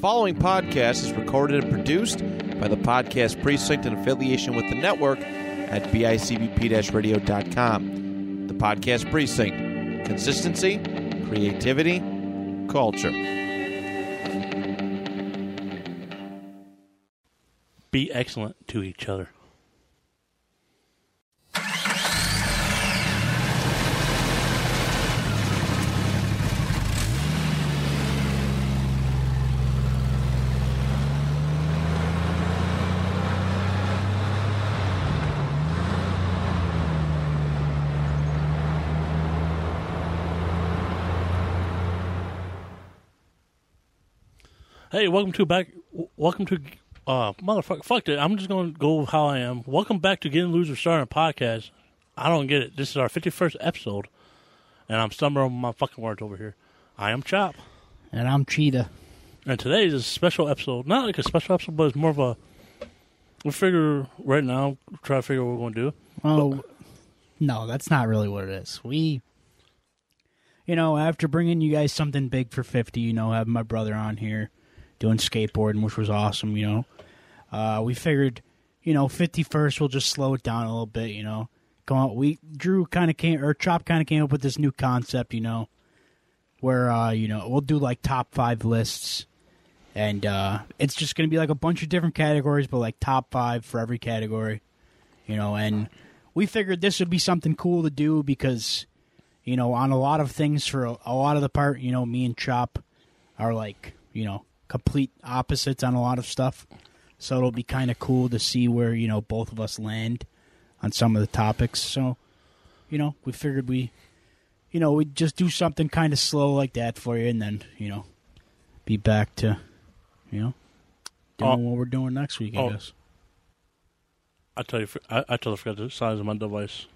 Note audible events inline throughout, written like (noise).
following podcast is recorded and produced by the Podcast Precinct in affiliation with the network at bicbp radio.com. The Podcast Precinct. Consistency, creativity, culture. Be excellent to each other. Hey, welcome to back. Welcome to uh, motherfucker. Fuck it. I'm just gonna go how I am. Welcome back to Getting Loser Starting a Podcast. I don't get it. This is our 51st episode, and I'm stumbling my fucking words over here. I am Chop, And I'm Cheetah. and today is a special episode. Not like a special episode, but it's more of a. We figure right now, try to figure what we're gonna do. Oh, no, that's not really what it is. We, you know, after bringing you guys something big for 50, you know, having my brother on here doing skateboarding, which was awesome, you know, uh, we figured, you know, 51st, we'll just slow it down a little bit, you know. Come on, we, Drew kind of came, or Chop kind of came up with this new concept, you know, where, uh, you know, we'll do like top five lists. And uh, it's just to be like a bunch of different categories, but like top five for every category, you know. And we figured this would be something cool to do because, you know, on a lot of things for a, a lot of the part, you know, me and Chop are like, you know, complete opposites on a lot of stuff. So it'll be kind of cool to see where, you know, both of us land on some of the topics. So, you know, we figured we, you know, we'd just do something kind of slow like that for you and then, you know, be back to, you know, doing Oh. what we're doing next week, I Oh. guess. I tell you, I, I totally forgot the size of my device.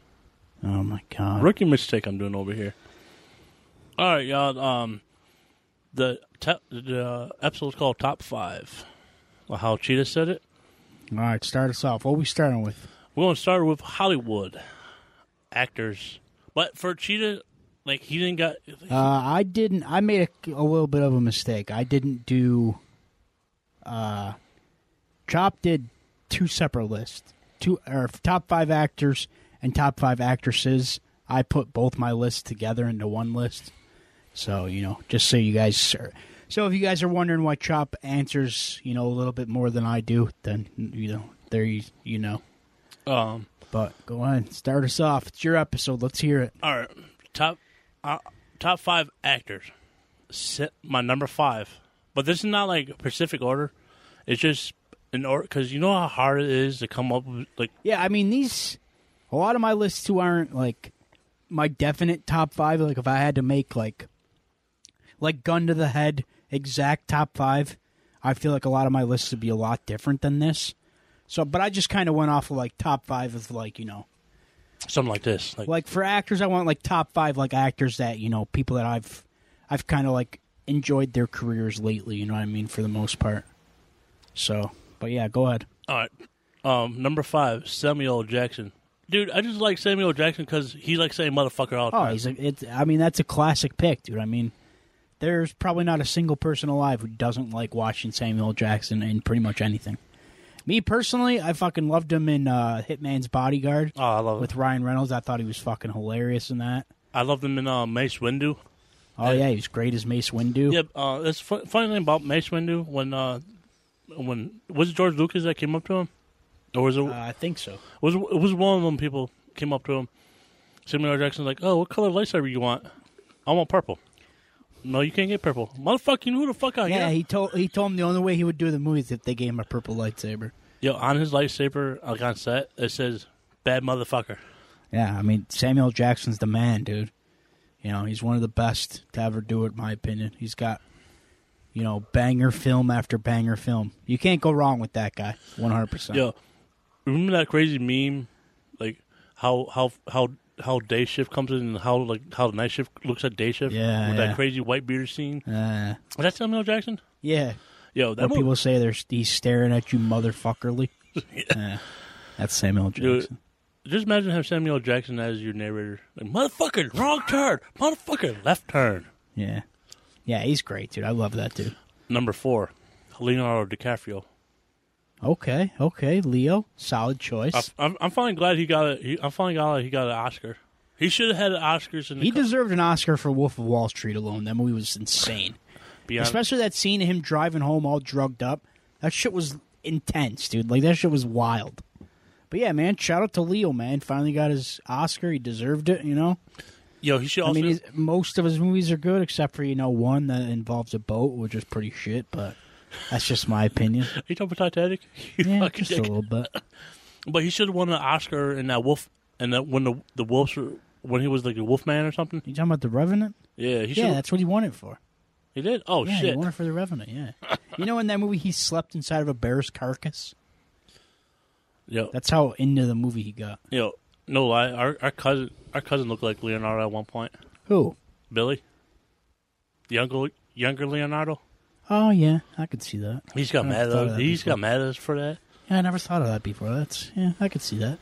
Oh, my God. Rookie mistake I'm doing over here. All right, y'all. Um, the te- the uh, episode's called Top Five. Well, how Cheetah said it. All right, start us off. What are we starting with? We're going to start with Hollywood actors, but for Cheetah, like he didn't got. Uh, I didn't. I made a, a little bit of a mistake. I didn't do. Uh, Chop did two separate lists, two or top five actors and top five actresses. I put both my lists together into one list. So you know, just so you guys. Are, so if you guys are wondering why Chop answers, you know, a little bit more than I do, then you know, there you you know. um. But go ahead, start us off. It's your episode. Let's hear it. All right, top uh, top five actors. Set my number five, but this is not like a specific order. It's just in order because you know how hard it is to come up with like Yeah, I mean these. A lot of my lists too aren't like my definite top five. Like if I had to make like, like gun to the head exact top five, I feel like a lot of my lists would be a lot different than this. So, but I just kind of went off of like top five of like you know, something like this. Like, like for actors, I want like top five like actors that you know people that I've, I've kind of like enjoyed their careers lately. You know what I mean for the most part. So, but yeah, go ahead. all right, um, number five, Samuel Jackson. Dude, I just like Samuel Jackson because he like saying motherfucker all the Oh, time. he's a, it's. I mean, that's a classic pick, dude. I mean, there's probably not a single person alive who doesn't like watching Samuel Jackson in pretty much anything. Me personally, I fucking loved him in uh, Hitman's Bodyguard oh, I love with it. Ryan Reynolds. I thought he was fucking hilarious in that. I loved him in uh, Mace Windu. Oh yeah, he was great as Mace Windu. Yeah, uh, it's fu- funny thing about Mace Windu when uh, when was it George Lucas that came up to him, or was it Uh, I think so. was it was one of them people came up to him? Samuel. Jackson's like, "Oh, what color lightsaber you want? I want purple." No, you can't get purple, motherfucker. Who the fuck I Yeah, am? he told he told him the only way he would do the movies if they gave him a purple lightsaber. Yo, on his lightsaber, like on set, it says "bad motherfucker." Yeah, I mean Samuel Jackson's the man, dude. You know, he's one of the best to ever do it, in my opinion. He's got, you know, banger film after banger film. You can't go wrong with that guy, one hundred percent. Yo, remember that crazy meme, like how how how how day shift comes in and how like how the night shift looks at day shift? Yeah, with yeah. that crazy white beard scene. Uh, Was that Samuel Jackson? yeah. Yo, that Where people say they're he's staring at you, motherfuckerly. (laughs) Yeah. That's Samuel Dude. Jackson. just imagine having Samuel Jackson as your narrator. Like, motherfucker, wrong turn. Motherfucker, left turn. Yeah, yeah, he's great, dude. I love that dude. Number four, Leonardo DiCaprio. Okay, okay, Leo, solid choice. I, I'm, I'm finally glad he got it. He, I'm finally glad he got an Oscar. He should have had Oscars in the he co- deserved an Oscar for Wolf of Wall Street alone. That movie was insane. (laughs) beyond- Especially that scene of him driving home all drugged up. That shit was intense, dude. Like that shit was wild. But yeah, man, shout out to Leo, man. Finally got his Oscar. He deserved it, you know. Yo, he should I mean, most of his movies are good, except for you know one that involves a boat, which is pretty shit. But that's just my opinion. he talking about Titanic. (laughs) You Yeah, fucking just a little bit. But he should have won an Oscar in that Wolf, and that when the the wolves were when he was like a wolf man or something. You talking about the Revenant? Yeah, he should. Yeah, that's what he won it for. he did. Oh yeah, shit! he won it for the Revenant. Yeah. (laughs) you know, in that movie, he slept inside of a bear's carcass. Yo, That's how into the movie he got. yo, no lie. Our our cousin our cousin looked like Leonardo at one point. Who? Billy, younger younger Leonardo. Oh yeah, I could see that. He's got I mad. At, that he's before. got mad at us for that. Yeah, I never thought of that before. That's yeah, I could see that.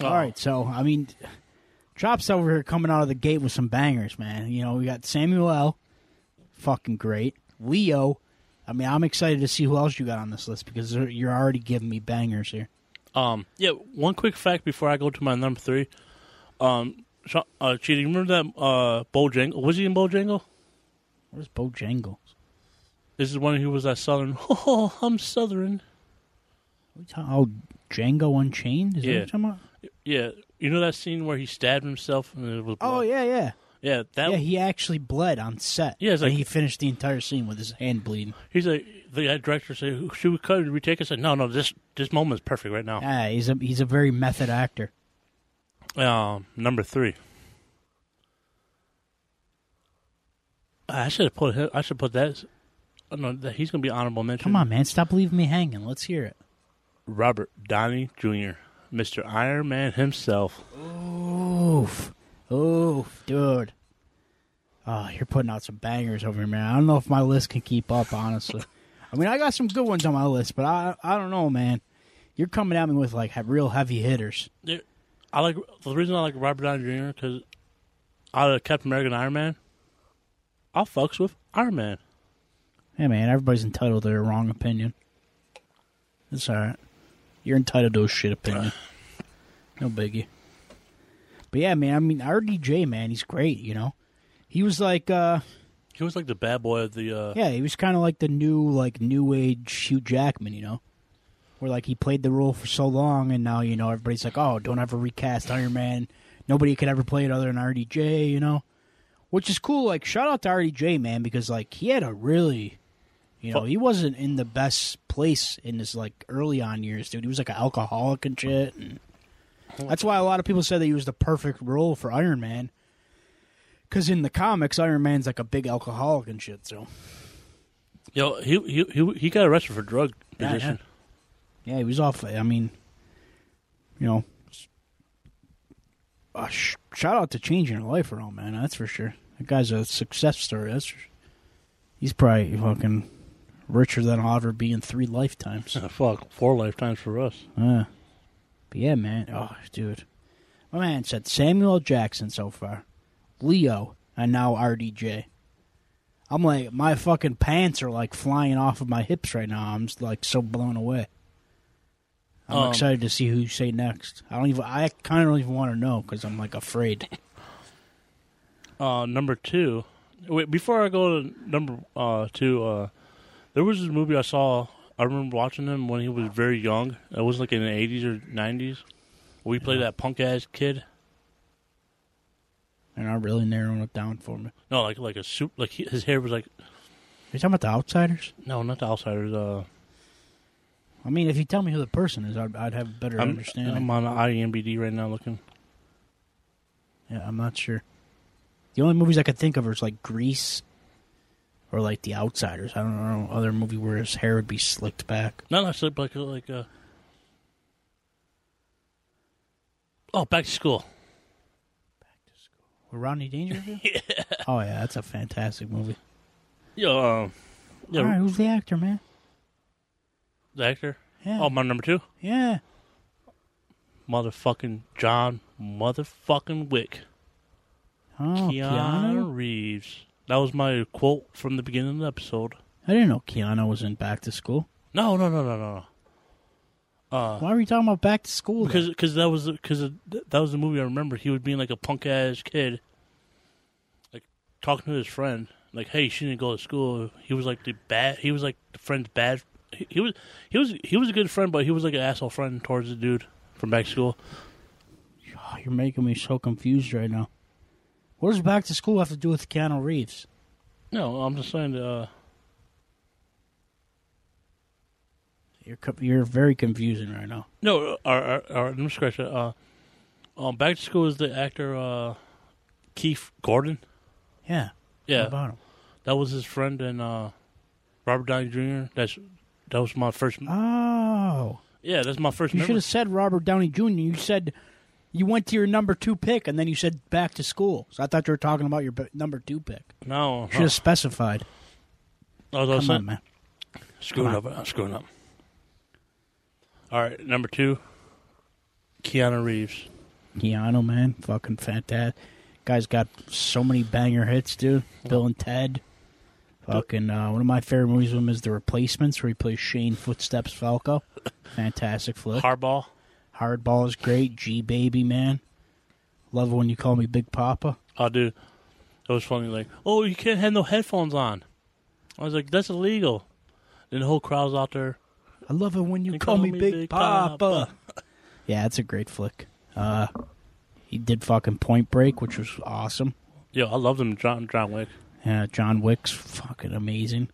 Oh. (laughs) All right, so I mean, drops over here coming out of the gate with some bangers, man. You know, we got Samuel L. Fucking great. Leo. I mean, I'm excited to see who else you got on this list because you're already giving me bangers here. Um, yeah. One quick fact before I go to my number three. Um, uh, cheating. Remember that uh, Bojangle? Was he in Bojangle? Where's Bojangles? This is one who was at Southern. (laughs) Oh, I'm Southern. What you talking- Oh, Django Unchained? Is that Yeah. what you're talking about? Yeah, you know that scene where he stabbed himself and it was. Oh yeah, yeah, yeah. That yeah. He actually bled on set. Yeah, it's and he finished the entire scene with his hand bleeding. he's like the uh, director said, "Should we cut? Did we take?" I said, "No, no. This this moment is perfect right now." Yeah, he's a he's a very method actor. Um, number three. Ah, I should have put. I should put that. Oh, No, that he's gonna be honorable mention. Come on, man, stop leaving me hanging. Let's hear it. Robert Downey Jr., Mister Iron Man himself. Oof. Oof, dude. Oh, you're putting out some bangers over here, man. I don't know if my list can keep up, honestly. I mean, I got some good ones on my list, but I I don't know, man. You're coming at me with like real heavy hitters. I like the reason I like Robert Downey Jr. because out of Captain America and Iron Man, I'll fucks with Iron Man. Hey, man, everybody's entitled to their wrong opinion. It's all right. You're entitled to a shit opinion. No biggie. But yeah, man. I mean, RDJ, man, he's great. You know, he was like, uh He was like the bad boy of the. Uh, yeah, he was kind of like the new, like new age Hugh Jackman. You know, where like he played the role for so long, and now you know everybody's like, oh, don't ever recast Iron Man. Nobody could ever play it other than RDJ. You know, which is cool. Like, shout out to RDJ, man, because like he had a really, you know, he wasn't in the best place in his like early on years, dude. He was like an alcoholic and shit, and that's why a lot of people said that he was the perfect role for Iron Man. Because in the comics, Iron Man's like a big alcoholic and shit. So Yo, he he he he got arrested for drug Yeah, possession. yeah, he was off. I mean, you know, uh, sh- shout out to changing your life around, man. That's for sure. That guy's a success story. That's for, he's probably fucking richer than I'll ever be in three lifetimes. (laughs) Fuck, four lifetimes for us. Uh, but yeah, man. Oh, dude. My man said Samuel Jackson so far, Leo, and now RDJ. I'm like, my fucking pants are like flying off of my hips right now. I'm just like so blown away. I'm Um, excited to see who you say next. I don't even. I kind of don't even want to know because I'm like afraid. (laughs) Uh, number two. Wait, before I go to number uh two, uh, there was this movie I saw. I remember watching him when he was very young. It was like in the eighties or nineties. We played that punk ass kid. They're not really narrowing it down for me. No, like like a suit. Like he, his hair was like Are you talking about the outsiders? no, not the outsiders. Uh, I mean, if you tell me who the person is, I'd, I'd have a better I'm, understanding. I'm on IMBD right now looking. Yeah, I'm not sure. The only movies I could think of are like Grease or like The Outsiders. I don't know other movie where his hair would be slicked back. No, no, like like uh. Oh, back to school. Back to School. With Rodney Dangerfield? (laughs) yeah. Oh yeah, that's a fantastic movie. Yo, um, yeah, All right, who's the actor, man? the actor. Yeah. Oh, my number two, yeah. motherfucking John motherfucking Wick. Oh, Keanu, Keanu. Reeves. That was my quote from the beginning of the episode. I didn't know Keanu was in Back to School. No, no, no, no, no, no. Uh, Why are we talking about Back to School? then? because because that was because that was the movie I remember. He was being like a punk ass kid, like talking to his friend, like, "Hey, she didn't go to school." He was like the bad. He was like the friend's bad. He, he was he was he was a good friend, but he was like an asshole friend towards the dude from back to school. Oh, you're making me so confused right now. What does Back to School have to do with Keanu Reeves? No, I'm just saying. Uh, You're co- you're very confusing right now. no, our, our, our let me scratch that. Uh, um, back to school is the actor uh, Keith Gordon. Yeah. Yeah, about him? that was his friend and uh, Robert Downey Jr. That's that was my first. Oh, Yeah, that's my first. you should have said Robert Downey Jr. You said you went to your number two pick, and then you said Back to School. So I thought you were talking about your b- number two pick. No, Should have specified. Was all Come on, man. Screwing up. I'm screwing up. All right, number two, Keanu Reeves. Keanu, man, fucking fantastic. Guy's got so many banger hits, dude. Bill and Ted. Fucking uh, one of my favorite movies of him is The Replacements, where he plays Shane Footsteps Falco. Fantastic flick. Hardball. Hardball is great. G Baby, man. Love when you call me Big Papa. I do. it was funny. Like, oh, you can't have no headphones on. I was like, that's illegal. Then the whole crowd's out there. I love it when you They call, me, Big, Papa. Papa. (laughs) Yeah, it's a great flick. Uh, he did fucking Point Break, which was awesome. Yo, I love them, John John Wick. Yeah, John Wick's fucking amazing.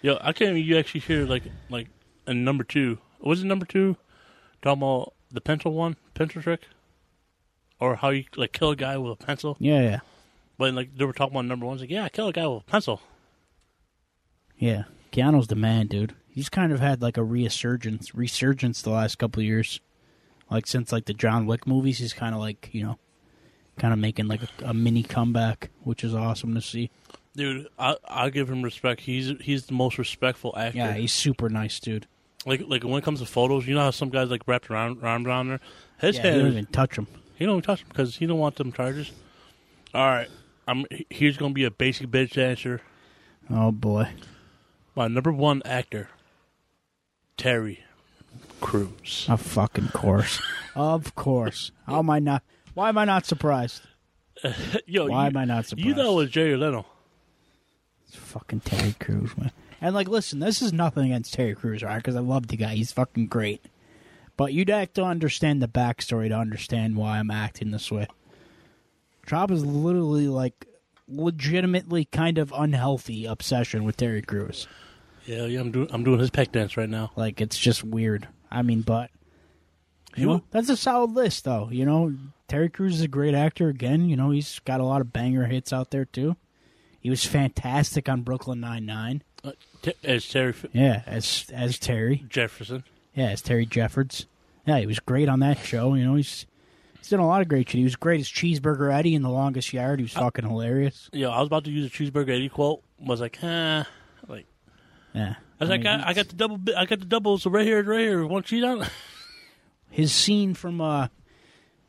Yo, I can't. even You actually hear like like in number two. Was it number two? Talking about the pencil one, pencil trick, or how you like kill a guy with a pencil. Yeah, yeah, But like they were talking about number one. It's like, yeah, I kill a guy with a pencil. yeah. Keanu's the man, dude. He's kind of had like a resurgence, resurgence the last couple of years. Like since like the John Wick movies, he's kind of like you know, kind of making like a, a mini comeback, which is awesome to see. Dude, I I give him respect. He's he's the most respectful actor. Yeah, he's super nice, dude. Like like when it comes to photos, you know how some guys like wrapped around around around there. His Yeah, head, he don't even touch him. he don't touch him because he don't want them charges. All right, I'm here's gonna be a basic bitch answer. Oh boy. My number one actor, Terry Crews. Of fucking course. (laughs) of course. How am I not? Why am I not surprised? (laughs) Yo, Why you, am I not surprised? you know it was Jerry Leno. It's fucking Terry Crews, man. And like, listen, this is nothing against Terry Crews, right? Because I love the guy. He's fucking great. But you'd have to understand the backstory to understand why I'm acting this way. Chop is literally like legitimately kind of unhealthy obsession with Terry Crews. Yeah, yeah, I'm doing I'm doing his peck dance right now. Like it's just weird. I mean, but you know, that's a solid list, though. You know, Terry Crews is a great actor. Again, you know, he's got a lot of banger hits out there too. He was fantastic on Brooklyn Nine Nine. Uh, T- as Terry Yeah, as as Terry. Jefferson. Yeah, as Terry Jeffords. Yeah, he was great on that show. You know, he's he's done a lot of great shit. He was great as Cheeseburger Eddie in The Longest Yard. He was fucking hilarious. Yeah, I was about to use a cheeseburger Eddie quote. Was like, huh. Like Yeah, I was like, mean, I, I got the double. I got the double. So right here, right here. Want cheese on? (laughs) his scene from uh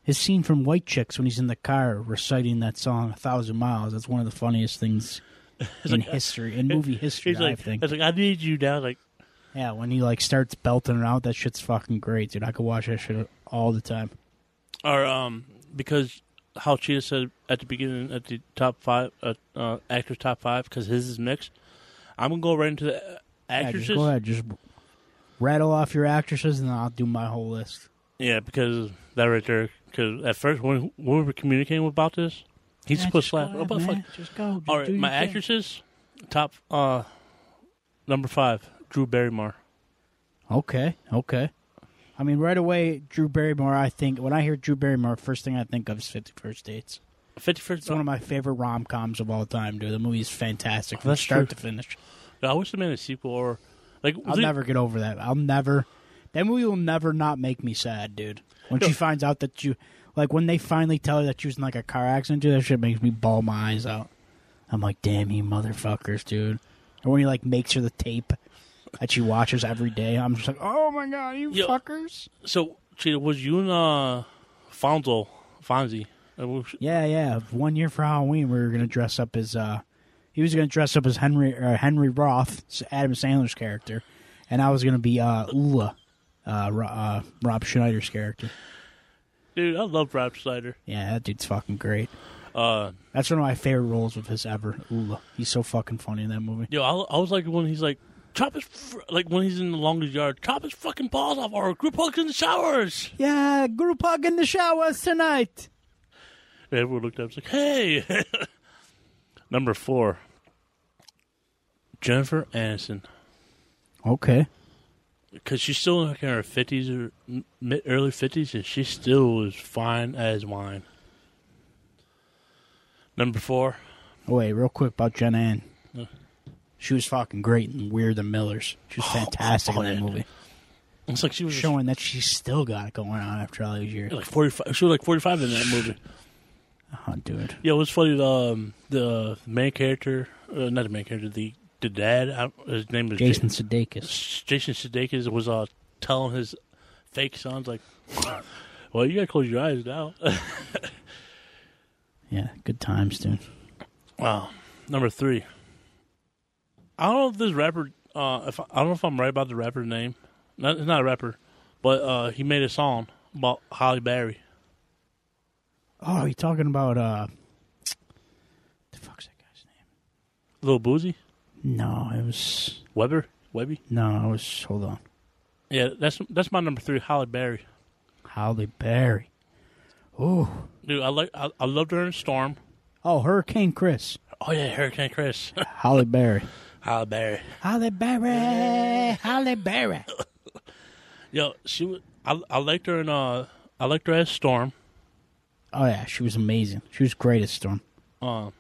his scene from White Chicks when he's in the car reciting that song "A Thousand Miles." That's one of the funniest things in history, in movie history. He's I like, think. I was like, I need you now. Like, Yeah, when he like starts belting it out, that shit's fucking great, dude. I could watch that shit all the time. or um, because how Cheetah said at the beginning at the top five, uh, uh actors top five, because his is mixed. I'm gonna go right into the uh, Yeah, actresses. just go ahead, just rattle off your actresses, and then I'll do my whole list. Yeah, because that right there. Because at first, when, when we were communicating about this, he just Yeah, put just go slap. ahead, Oh, fuck. man. Just go. Just All do right, your my thing. actresses, top uh, number five, Drew Barrymore. Okay, okay. I mean, right away, Drew Barrymore. I think when I hear Drew Barrymore, first thing I think of is Fifty First Dates. Fifty first. It's one of my favorite rom coms of all time, dude. The movie's fantastic from That's start true. to finish. I wish they made a sequel or like. I'll the- never get over that. I'll never. That movie will never not make me sad, dude. When she finds out that you, like, when they finally tell her that she was in like a car accident, dude, that shit makes me bawl my eyes out. I'm like, damn you motherfuckers, dude. Or when he like makes her the tape that she watches every day, I'm just like, oh my god, you Yo. fuckers. So, Cheetah, was you and uh, Fonzo, Fonzie? uh, Yeah, yeah. One year for Halloween, we were gonna dress up as uh, he was going to dress up as Henry uh, Henry Roth, Adam Sandler's character, and I was going to be uh, Ula, uh, uh, Rob Schneider's character. Dude, I love Rob Schneider. Yeah, that dude's fucking great. Uh, That's one of my favorite roles of his ever. Ula, he's so fucking funny in that movie. yo, I, I was like when he's like, chop his, fr-, like when he's in the longest yard, chop his fucking balls off or group hugs in the showers. Yeah, group hug in the showers tonight. And everyone looked up, was like, hey. (laughs) Number four, Jennifer Aniston. Okay. Because she's still like in her 50s or mid, early 50s, and she still is fine as wine. Number four, Oh, wait, real quick about Jen Ann. Yeah. She was fucking great in We're the Millers. She was fantastic oh, in that movie. it's like she was Showing that she still got it going on after all these years. like 45. She was like 45 in that movie. Oh, dude. Yeah, it was funny. The, um, the main character, uh, not the main character, the the dad, I, his name was Jason Ja- Sudeikis. Jason Sudeikis was uh, telling his fake sons like, "Well, you gotta close your eyes now." (laughs) Yeah, good times, dude. wow. Number three. I don't know if this rapper. Uh, if I don't know if I'm right about the rapper's name. Not, it's not a rapper, but uh, he made a song about Halle Berry. Oh, you talking about uh the fuck's that guy's name? Little Boozy, No, it was Weber, Webby. no, it was hold on. Yeah, that's that's my number three, Halle Berry. Halle Berry. Oh, Dude, I like I, I loved her in Storm. oh, Hurricane Chris. Oh yeah, Hurricane Chris, (laughs) Halle Berry. Halle Berry. Halle Berry. Halle Berry. (laughs) Yo, she was. I I liked her in uh. I liked her as Storm. Oh yeah, she was amazing. She was great at Storm. Uh,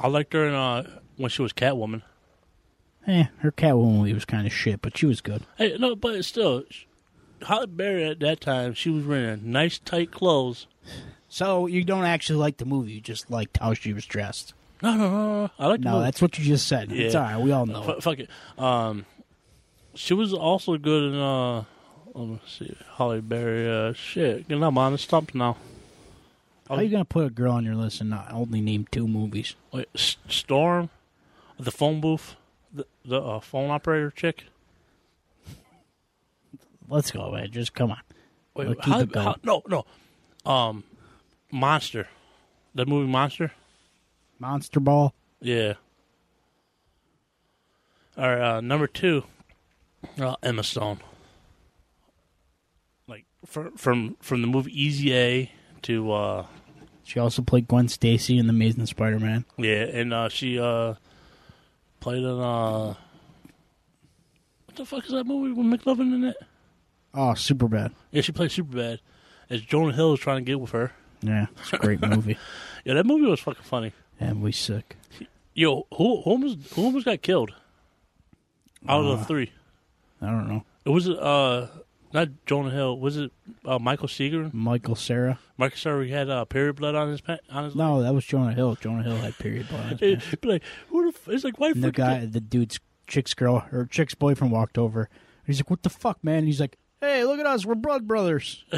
I liked her in uh when she was Catwoman. Eh, her Catwoman movie was kind of shit, but she was good. Hey, no, but still, Halle Berry at that time she was wearing nice tight clothes. So you don't actually like the movie; you just liked how she was dressed. No, no, no, no. I like No, that's what you just said. It's all right. We all know. F- fuck it. Um, she was also good in uh. Let me see, Halle Berry. Uh, shit, know, I'm on the stump now. How are you gonna put a girl on your list and not only name two movies? Wait, S- Storm, the phone booth, the the uh, phone operator chick. Let's go, man. Just come on. Wait, We'll keep how, it going. how- no, no. Um, Monster, the movie Monster. Monster Ball. Yeah. All right, uh, number two, uh, Emma Stone. Like from from from the movie Easy A to uh, She also played Gwen Stacy in The Amazing Spider-Man. yeah, and uh, she uh played in uh, what the fuck is that movie with McLovin in it? Oh, super bad. Yeah, she played Superbad as Jonah Hill is trying to get with her. Yeah, it's a great movie. (laughs) Yeah, that movie was fucking funny. And we sick. Yo, who who almost who almost got killed? Out of the three, I don't know. it was uh not Jonah Hill. Was it uh, Michael Seeger? Michael Cera. Michael Seeger had uh, period blood on his pa- on his. No, that was Jonah Hill. Jonah Hill had period blood. on his (laughs) pants. like who the f- it's like why the guy, the dude's chick's girl, or chick's boyfriend walked over. He's like, "What the fuck, man?" He's like, "Hey, look at us. We're blood brothers." (laughs)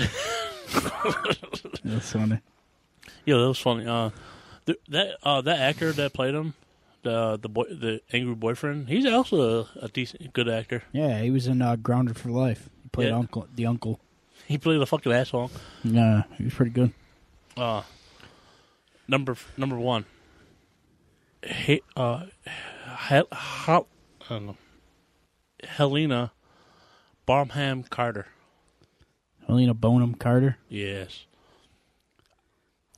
That's funny. Yeah, that was funny. Uh, th- that uh, that actor that played him, the the boy, the angry boyfriend. He's also a, a decent, good actor. Yeah, he was in uh, Grounded for Life. He played Yeah. uncle, the uncle. He played a fucking asshole. Yeah, he was pretty good. Uh, number number one. He, uh, Hel- Hel- I don't know. Helena Bonham Carter. Helena Bonham Carter. Yes,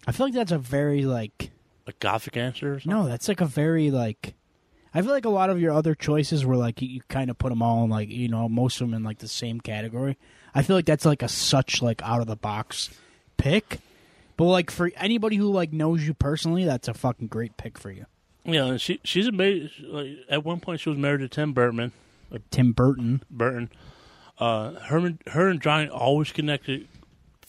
I feel like that's a very like a gothic answer. Or something? no, that's like a very like. I feel like a lot of your other choices were like you, you kind of put them all in like you know most of them in like the same category. I feel like that's like a such like out of the box pick, but like for anybody who like knows you personally, that's a fucking great pick for you. Yeah, she she's a like at one point she was married to Tim Burton. Tim Burton, Burton. Uh, her and her and Johnny always connected.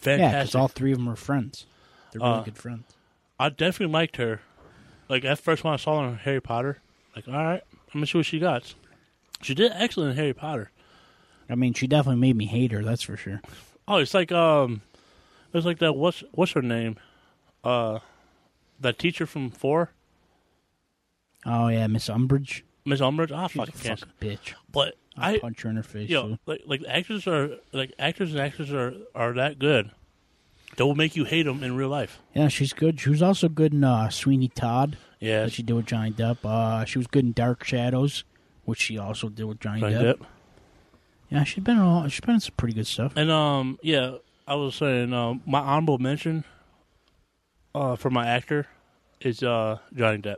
yeah, because all three of them are friends. They're really Uh, good friends. I definitely liked her. Like at first when I saw her in Harry Potter, like all right, I'm gonna see what she got. She did excellent in Harry Potter. I mean, she definitely made me hate her. That's for sure. Oh, it's like um, it's like that. What's what's her name? Uh, that teacher from Four. Oh yeah, Miss Umbridge. Miss Umbridge. I She's a fucking can't. fucking bitch. But I I, punch her in her face. yo, too. like like actors are like actors and actresses are are that good. They will make you hate them in real life. Yeah, she's good. She was also good in uh, Sweeney Todd, Yeah, that she did with Johnny Depp. Uh, she was good in Dark Shadows, which she also did with Johnny Johnny Depp. Depp. Yeah, she's been in a lot, she's been in some pretty good stuff. And um, yeah, I was saying um, my honorable mention uh for my actor is uh Johnny Depp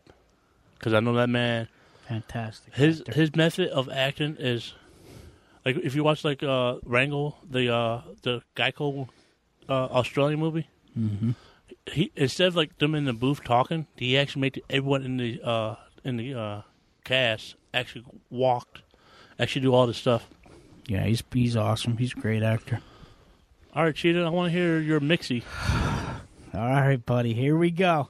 because I know that man. Fantastic. His actor. his method of acting is like if you watch like uh Wrangle the uh the Geico uh, Australian movie. Mhm. He instead of like them in the booth talking, he actually made everyone in the uh in the uh cast actually walked, actually do all this stuff. Yeah, he's he's awesome. He's a great actor. All right, Cheetah, I want to hear your mixie. (sighs) All right, buddy, here we go.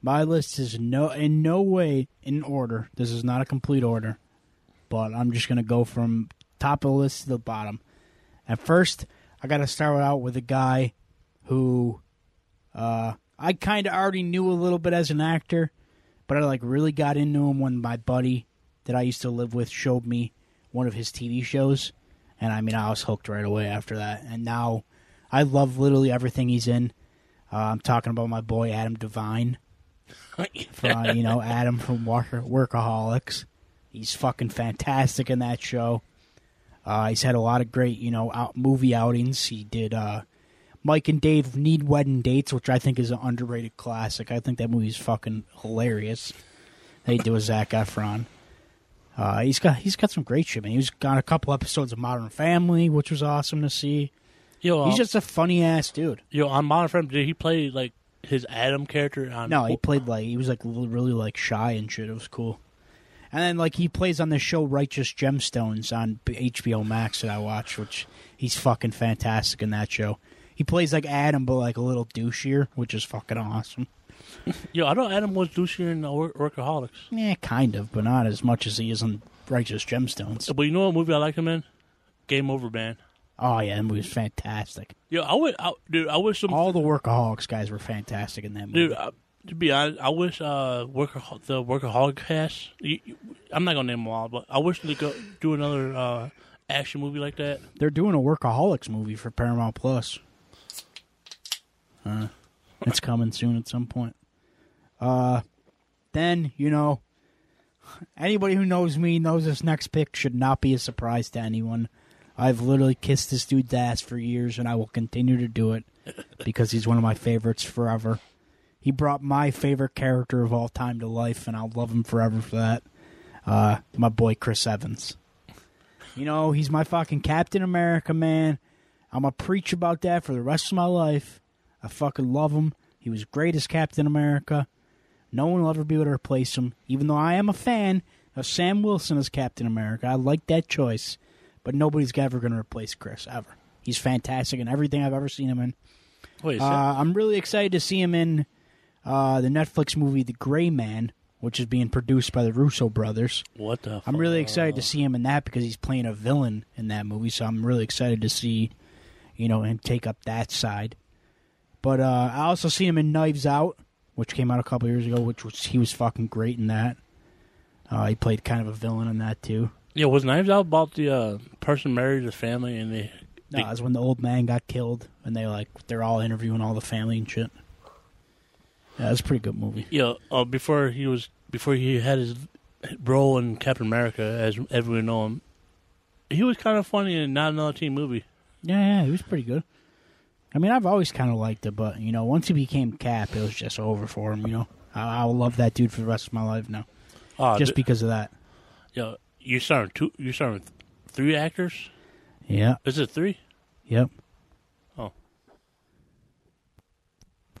My list is no in no way in order. This is not a complete order, but I'm just gonna go from top of the list to the bottom. At first, I got to start out with a guy who uh, I kind of already knew a little bit as an actor, but I like really got into him when my buddy that I used to live with showed me one of his TV shows, and I mean I was hooked right away after that. And now I love literally everything he's in. Uh, I'm talking about my boy Adam DeVine (laughs) from you know Adam from Workaholics. He's fucking fantastic in that show. Uh, he's had a lot of great you know out, movie outings. He did uh, Mike and Dave Need Wedding Dates, which I think is an underrated classic. I think that movie's fucking hilarious. They do with Zac Efron. Uh, he's got he's got some great shit, man. He was on a couple episodes of Modern Family, which was awesome to see. Yo, He's um, just a funny ass dude. yo on Modern Family. Did he play like his Adam character on? No, he played like he was like really like shy and shit. It was cool. And then like he plays on the show Righteous Gemstones on HBO Max that I watch, which he's fucking fantastic in that show. He plays like Adam, but like a little douchier, which is fucking awesome. (laughs) Yo, I know Adam was douchey in Work- Workaholics. Yeah, kind of, but not as much as he is in Righteous Gemstones. But you know what movie I like him in? Game Over, man. Oh yeah, that movie was fantastic. Yo, I would, I, dude. I wish some, All the Workaholics guys were fantastic in that movie. dude. Uh, to be honest, I wish uh, worker the Workaholic cast. I'm not gonna name them all, but I wish they go do another uh, action movie like that. They're doing a Workaholics movie for Paramount Plus. Uh, it's coming soon at some point. Uh, then you know, anybody who knows me knows this next pick should not be a surprise to anyone. I've literally kissed this dude's ass for years, and I will continue to do it because he's one of my favorites forever. He brought my favorite character of all time to life, and I'll love him forever for that. Uh, my boy Chris Evans. You know, he's my fucking Captain America, man. I'm going to preach about that for the rest of my life. I fucking love him. He was great as Captain America. No one will ever be able to replace him, even though I am a fan of Sam Wilson as Captain America. I like that choice, but nobody's ever going to replace Chris, ever. He's fantastic in everything I've ever seen him in. Uh, I'm really excited to see him in uh, the Netflix movie The Gray Man, which is being produced by the Russo brothers. what the? I'm really excited to see him in that because he's playing a villain in that movie. So I'm really excited to see, you know, him take up that side. But uh, I also see him in Knives Out, which came out a couple years ago, which was he was fucking great in that. Uh, he played kind of a villain in that too. Yeah, was Knives Out about the uh, person married his family and they? No, that's when the old man got killed, and they like they're all interviewing all the family and shit. Yeah, it's a pretty good movie. Yeah, uh, before he was before he had his role in Captain America, as everyone know him, he was kind of funny in not another teen movie. Yeah, yeah, he was pretty good. I mean, I've always kind of liked it, but you know, once he became Cap, it was just over for him. You know, I, will love that dude for the rest of my life now, Uh, just th- because of that. yeah, you starting two? You starting with three actors? Yeah, Is it three? yep.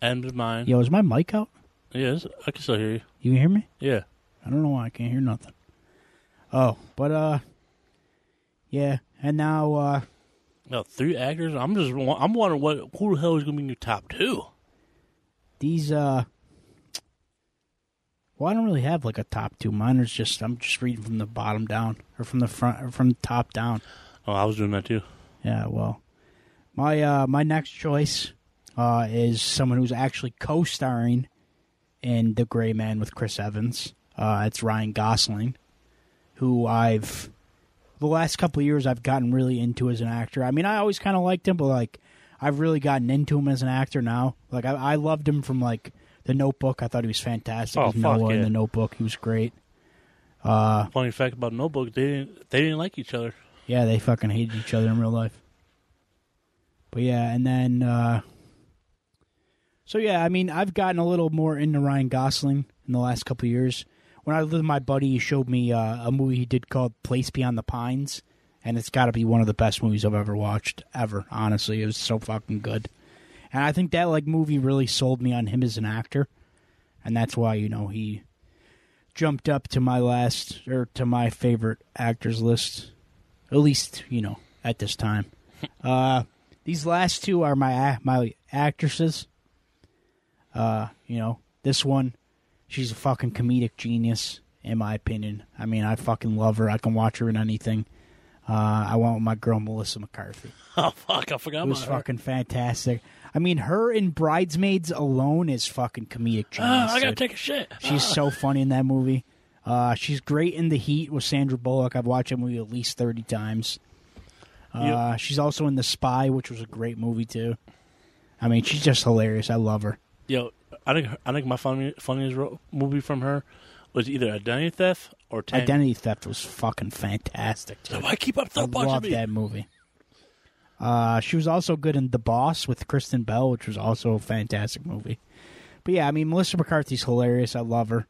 Adam's mine. Yo, is my mic out? Yes, I can still hear you. You can hear me? Yeah. I don't know why I can't hear nothing. Oh, but uh, yeah, and now uh, No, three actors. I'm just. I'm wondering what who the hell is going to be in your top two? these uh, well, I don't really have like a top two. Mine is just I'm just reading from the bottom down or from the front or from the top down. Oh, I was doing that too. Yeah, well, my uh, my next choice uh, is someone who's actually co-starring in The Gray Man with Chris Evans. Uh, it's Ryan Gosling, who I've the last couple of years I've gotten really into as an actor. I mean, I always kind of liked him, but like I've really gotten into him as an actor now. Like I, I loved him from like The Notebook. I thought he was fantastic Oh, fuck Noah in. The Notebook. He was great. Uh, Funny fact about Notebook, they didn't they didn't like each other. yeah, they fucking hated each other in real life. But yeah, and then uh so yeah, I mean, I've gotten a little more into Ryan Gosling in the last couple of years. When I lived with my buddy, he showed me uh, a movie he did called Place Beyond the Pines, and it's got to be one of the best movies I've ever watched ever. Honestly, it was so fucking good, and I think that like movie really sold me on him as an actor, and that's why you know he jumped up to my last or to my favorite actors list, at least you know at this time. (laughs) uh, these last two are my my actresses. Uh, you know, this one, she's a fucking comedic genius, in my opinion. I mean, I fucking love her. I can watch her in anything. Uh, I went with my girl Melissa McCarthy. (laughs) Oh fuck, I forgot It was about her. fucking fantastic. I mean, her in Bridesmaids alone is fucking comedic genius. Ah, I gotta dude. take a shit. (laughs) She's so funny in that movie. Uh, she's great in The Heat with Sandra Bullock. I've watched that movie at least thirty times. Uh, She's also in The Spy, which was a great movie too. I mean, she's just hilarious. I love her. Yo, I think I think my funny, funniest ro- movie from her was either Identity Theft or Identity Theft was fucking fantastic. Too. Why keep up I bunch love that movie. Uh, she was also good in The Boss with Kristen Bell, which was also a fantastic movie. But yeah, I mean, Melissa McCarthy's hilarious. I love her.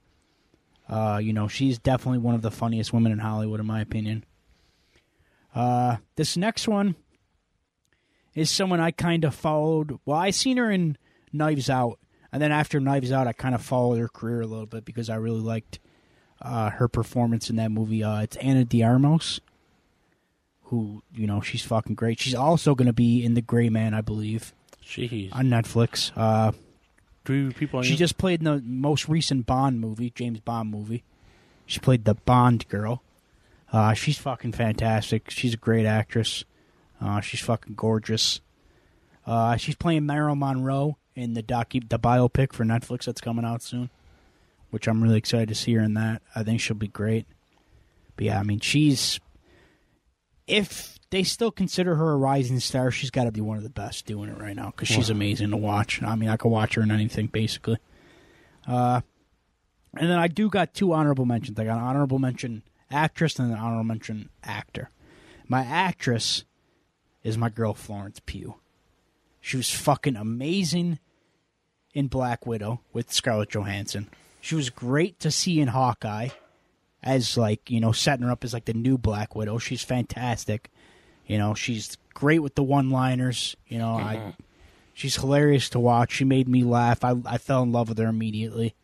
Uh, you know, she's definitely one of the funniest women in Hollywood, in my opinion. Uh, this next one is someone I kind of followed. Well, I seen her in Knives Out, and then after Knives Out, I kind of followed her career a little bit because I really liked uh, her performance in that movie. Uh, it's Ana de Armas who you know she's fucking great. She's also going to be in The Gray Man, I believe, Jeez, on Netflix. Uh, three people. She just played in the most recent Bond movie, James Bond movie. She played the Bond girl. Uh, she's fucking fantastic. She's a great actress. Uh, she's fucking gorgeous. Uh, she's playing Marilyn Monroe in the docu the biopic for Netflix that's coming out soon, which I'm really excited to see her in that. I think she'll be great. But yeah, I mean, she's if they still consider her a rising star, she's got to be one of the best doing it right now because she's Wow. amazing to watch. I mean, I could watch her in anything basically. Uh, and then I do got two honorable mentions. I got an honorable mention actress and an honorable mention actor. My actress is my girl Florence Pugh. She was fucking amazing in Black Widow with Scarlett Johansson. She was great to see in Hawkeye as like, you know, setting her up as like the new Black Widow. She's fantastic. You know, she's great with the one-liners, you know, I she's hilarious to watch. She made me laugh. I I fell in love with her immediately.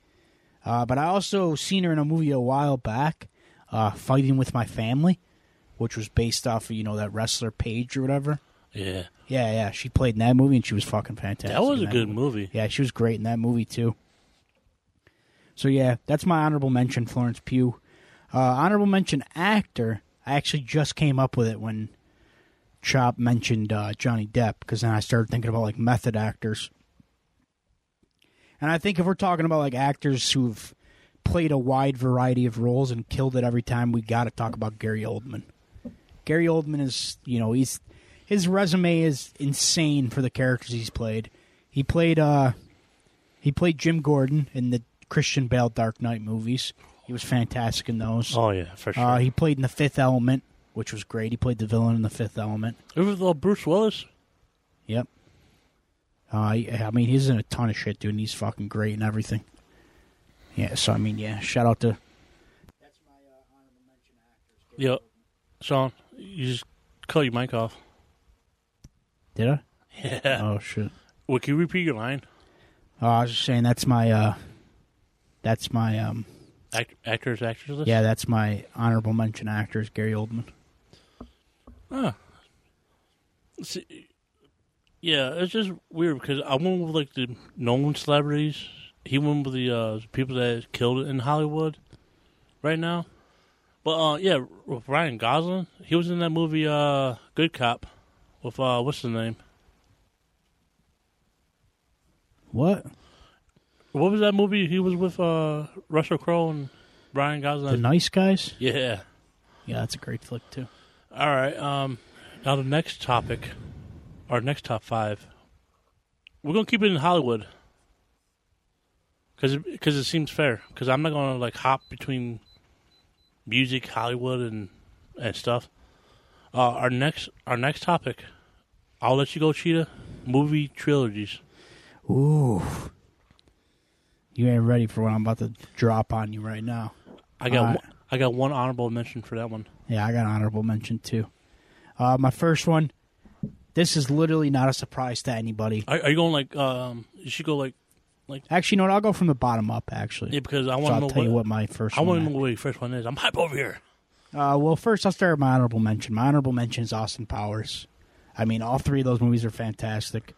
Uh, but I also seen her in a movie a while back, uh, Fighting with My Family, which was based off of, you know, that wrestler Paige or whatever. Yeah, Yeah, yeah. She played in that movie and she was fucking fantastic. that was a good movie. Yeah, she was great in that movie too. So yeah, that's my honorable mention, Florence Pugh. Uh, honorable mention actor. I actually just came up with it when Chop mentioned uh, Johnny Depp because then I started thinking about like method actors. And I think if we're talking about like actors who've played a wide variety of roles and killed it every time, we got to talk about Gary Oldman. Gary Oldman is, you know, he's his resume is insane for the characters he's played. He played uh he played Jim Gordon in the Christian Bale Dark Knight movies. He was fantastic in those. Oh yeah, for sure. Uh, he played in The Fifth Element, which was great. He played the villain in The Fifth Element. it was uh, Bruce Willis. Yep. Uh, I mean, he's in a ton of shit, dude. And he's fucking great and everything. Yeah. So I mean, yeah. Shout out to. That's my uh, honorable mention actors. Yep. Sean, you just cut your mic off. Did I? Yeah. Oh shit. Well, can you repeat your line? Oh, I was just saying that's my. uh That's my. um Act- actors, actresses. Yeah, that's my honorable mention actors. Gary Oldman. Ah. See, yeah, it's just weird because I went with like the known celebrities. He went with the uh, people that killed it in Hollywood right now. But uh, yeah, Ryan Gosling, he was in that movie uh, Good Cop with uh, what's the name? What? What was that movie? He was with uh, Russell Crowe and Brian Gosling. The Nice Guys. yeah. Yeah, that's a great flick too. All right. Um, now the next topic, our next top five. We're gonna keep it in Hollywood because because it, seems fair. Because I'm not gonna like hop between music, Hollywood, and and stuff. Uh, our next our next topic, I'll let you go, Cheetah. Movie trilogies. Ooh, you ain't ready for what I'm about to drop on you right now. I got right. one, I got one honorable mention for that one. Yeah, I got honorable mention too. Uh, my first one. This is literally not a surprise to anybody. Are, are you going like um? You should go like like. Actually, you know what? I'll go from the bottom up. Actually, yeah because I so want to know tell what, you what my first. I want to know what your first one is. I'm hype over here. Uh, well, first I'll start with my honorable mention. My honorable mention is Austin Powers. I mean, all three of those movies are fantastic.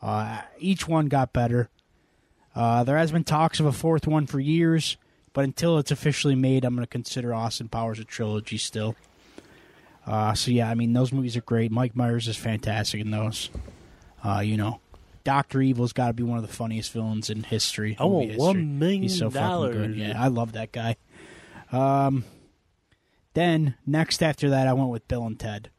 Uh, each one got better. Uh, there has been talks of a fourth one for years, but until it's officially made, I'm going to consider Austin Powers a trilogy still. Uh, so yeah, I mean, those movies are great. Mike Myers is fantastic in those. Uh, you know, Doctor Evil's got to be one of the funniest villains in history. I want history. million He's so fucking good. dollars. Yeah, I love that guy. Um, then next after that, I went with Bill and Ted.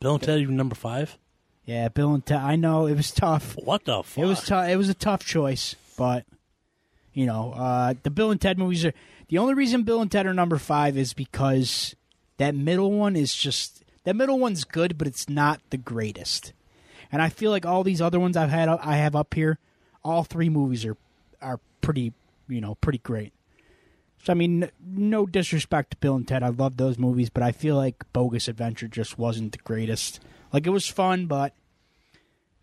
Bill and Ted, you number five. Yeah, Bill and Ted. I know it was tough. What the fuck? It was tough. It was a tough choice, but you know, uh, the Bill and Ted movies are the only reason Bill and Ted are number five is because that middle one is just that middle one's good, but it's not the greatest. And I feel like all these other ones I've had I have up here, all three movies are are pretty you know pretty great. So I mean, no disrespect to Bill and Ted, I love those movies, but I feel like Bogus Adventure just wasn't the greatest. Like it was fun, but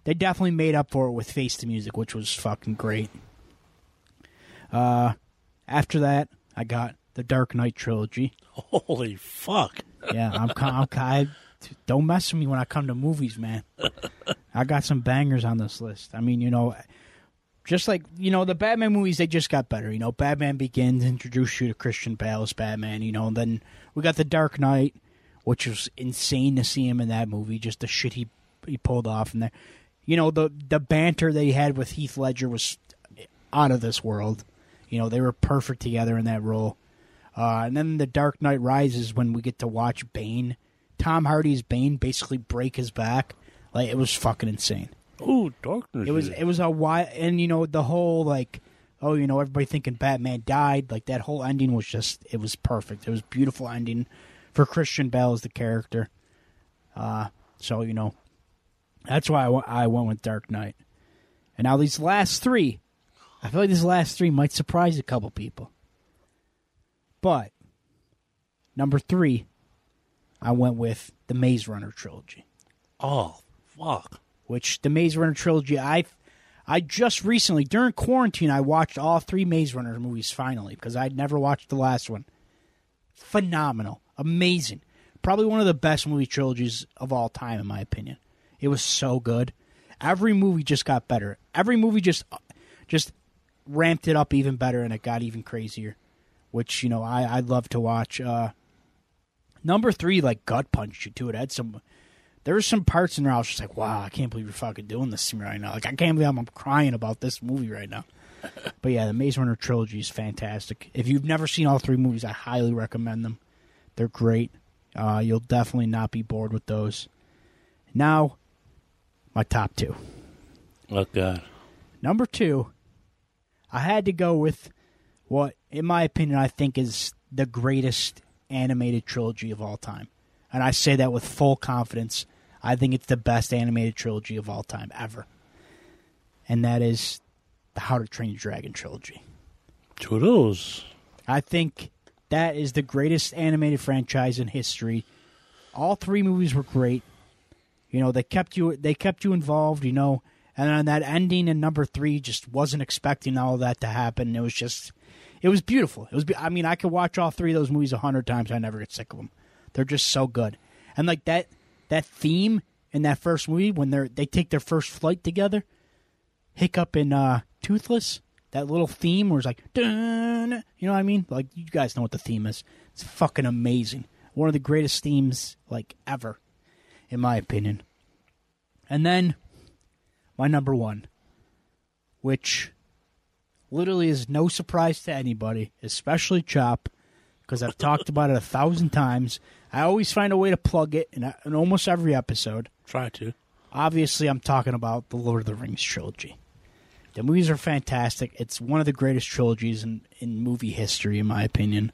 they definitely made up for it with Face the Music, which was fucking great. Uh, after that, I got the Dark Knight trilogy. (laughs) Holy fuck! Yeah, I'm, I'm I, don't mess with me when I come to movies, man. (laughs) I got some bangers on this list. I mean, you know, just like you know, the Batman movies, they just got better. You know, Batman Begins introduced you to Christian Bale as Batman. You know, and then we got the Dark Knight, which was insane to see him in that movie. Just the shit he he pulled off in there. You know, the the banter they had with Heath Ledger was out of this world. You know, they were perfect together in that role. Uh, and then the Dark Knight Rises when we get to watch Bane, Tom Hardy's Bane, basically break his back. Like it was fucking insane. Ooh, darkness. It was it was a why and you know the whole like oh you know everybody thinking Batman died like that whole ending was just it was perfect. It was a beautiful ending for Christian Bale as the character. Uh, so you know that's why I went- I went with Dark Knight. And now these last three, I feel like these last three might surprise a couple people. But number three, I went with the Maze Runner trilogy oh fuck. Which the Maze Runner trilogy I I just recently during quarantine I watched all three Maze Runner movies finally because I'd never watched the last one. Phenomenal, amazing, probably one of the best movie trilogies of all time in my opinion. It was so good. Every movie just got better. Every movie just just ramped it up even better and it got even crazier, which you know I I love to watch. Uh, number three like gut punched you too. It had some there were some parts in there I was just like, wow, I can't believe you're fucking doing this to me right now. Like, I can't believe I'm, I'm crying about this movie right now. (laughs) but yeah, the Maze Runner trilogy is fantastic. If you've never seen all three movies, I highly recommend them. They're great. Uh, you'll definitely not be bored with those. Now, my top two. Oh god. Number two, I had to go with what, in my opinion, I think is the greatest animated trilogy of all time. And I say that with full confidence. I think it's the best animated trilogy of all time ever. And that is the How to Train Your Dragon trilogy. Those. I think that is the greatest animated franchise in history. All three movies were great. You know, they kept you they kept you involved, you know. And then that ending in number 3 just wasn't expecting all of that to happen. It was just it was beautiful. It was be- I mean, I could watch all three of those movies a 100 times. I never get sick of them. They're just so good. And like that that theme in that first movie when they're they take their first flight together, Hiccup and uh, Toothless, that little theme where it's like, dun, you know what I mean? Like you guys know what the theme is. It's fucking amazing. One of the greatest themes like ever, in my opinion. And then my number one, which literally is no surprise to anybody, especially Chop, because I've talked about it a thousand times. I always find a way to plug it in, in almost every episode. Try to. Obviously, I'm talking about the Lord of the Rings trilogy. The movies are fantastic. It's one of the greatest trilogies in, in movie history, in my opinion.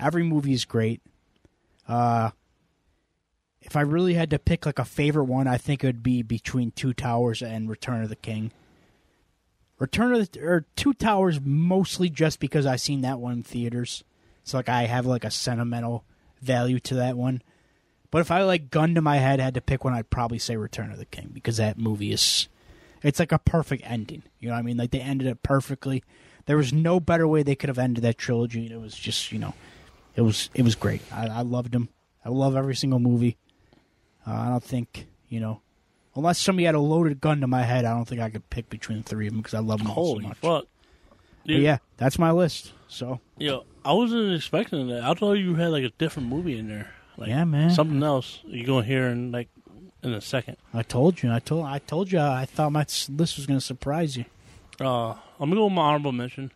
Every movie is great. Uh, if I really had to pick like a favorite one, I think it would be between Two Towers and Return of the King. Return of the or Two Towers mostly just because I seen that one in theaters. So like I have like a sentimental value to that one. But if I like gun to my head had to pick one, I'd probably say Return of the King because that movie is it's like a perfect ending. You know what I mean? Like they ended it perfectly. There was no better way they could have ended that trilogy. It was just, you know, it was it was great. I, I loved them. I love every single movie. Uh, I don't think you know, unless somebody had a loaded gun to my head, I don't think I could pick between the three of them because I love them all so much. fuck. But Dude, yeah, that's my list. So Yo, I wasn't expecting that. I thought you had like a different movie in there. Like Yeah, man. Something else you're gonna hear in like in a second. I told you, I told, I told you, I thought my list was going to surprise you. Uh I'm gonna go with my honorable mention.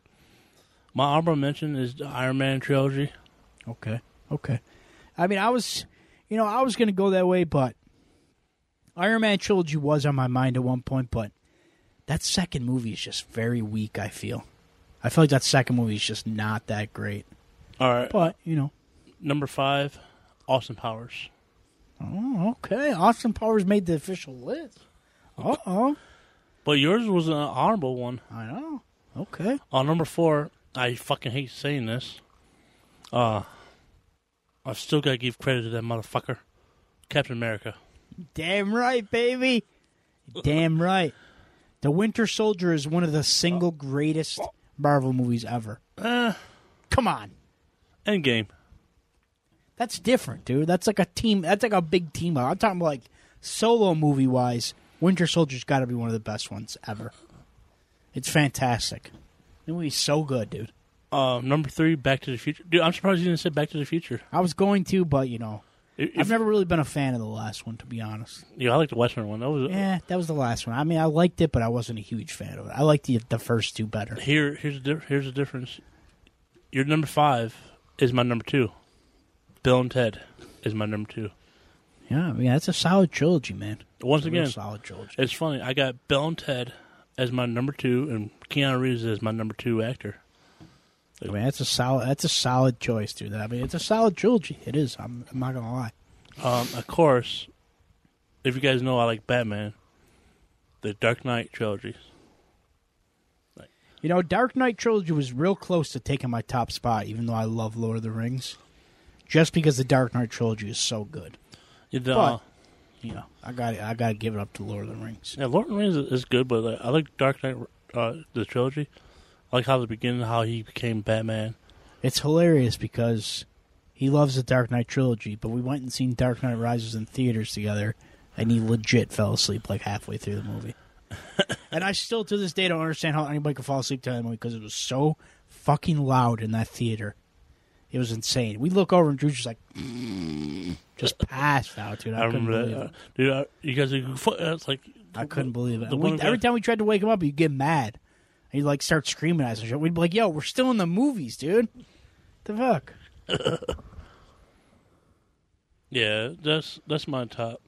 My honorable mention is the Iron Man trilogy. Okay, okay. I mean, I was, you know, I was going to go that way, but Iron Man trilogy was on my mind at one point, but that second movie is just very weak. I feel, I feel like that second movie is just not that great. Alright. But you know, Number five, Austin Powers. oh, okay. Austin Powers made the official list. Uh oh, But yours was an honorable one. I know. Okay, On number four, I fucking hate saying this. Uh I've still gotta give credit to that motherfucker. Captain America. damn right, baby. Damn right. The Winter Soldier is one of the single greatest Marvel movies ever. Uh Come on. Endgame. That's different, dude. That's like a team. That's like a big team. I'm talking about like solo movie wise. Winter Soldier's got to be one of the best ones ever. It's fantastic. The movie's so good, dude. Uh, number three, Back to the Future. Dude, I'm surprised you didn't say Back to the Future. I was going to, but you know, If, I've never really been a fan of the last one, to be honest. yeah, I like the Western one. That was Yeah, that was the last one. I mean, I liked it, but I wasn't a huge fan of it. I liked the the first two better. here. Here's the here's the difference. Your number five is my number two. Bill and Ted is my number two. Yeah, I mean, that's a solid trilogy, man. Once It's a again, solid trilogy. it's funny. I got Bill and Ted as my number two, and Keanu Reeves as my number two actor. I mean, that's a solid. That's a solid choice, dude. I mean, it's a solid trilogy. It is. I'm, I'm not gonna lie. Um, of course, if you guys know, I like Batman. The Dark Knight trilogy. You know, Dark Knight trilogy was real close to taking my top spot, even though I love Lord of the Rings. Just because the Dark Knight trilogy is so good, You know, But- you know, I got I got to give it up to Lord of the Rings. yeah, Lord of the Rings is is good, but like, I like Dark Knight, uh, the trilogy. I like how the beginning, how he became Batman. It's hilarious because he loves the Dark Knight trilogy, but we went and seen Dark Knight Rises in theaters together, and he legit fell asleep like halfway through the movie. (laughs) and I still, to this day, don't understand how anybody could fall asleep to that movie because it was so fucking loud in that theater. It was insane. We look over and Drew's just like, (sniffs) just passed out, dude. I, I, couldn't remember believe that. it. Dude, uh, you guys are uh, it's like I couldn't believe it. We- every time we tried to wake him up, he'd get mad. He'd like start screaming at us and shit. We'd be like, "Yo, we're still in the movies, dude. The fuck." (laughs) Yeah, that's that's my top.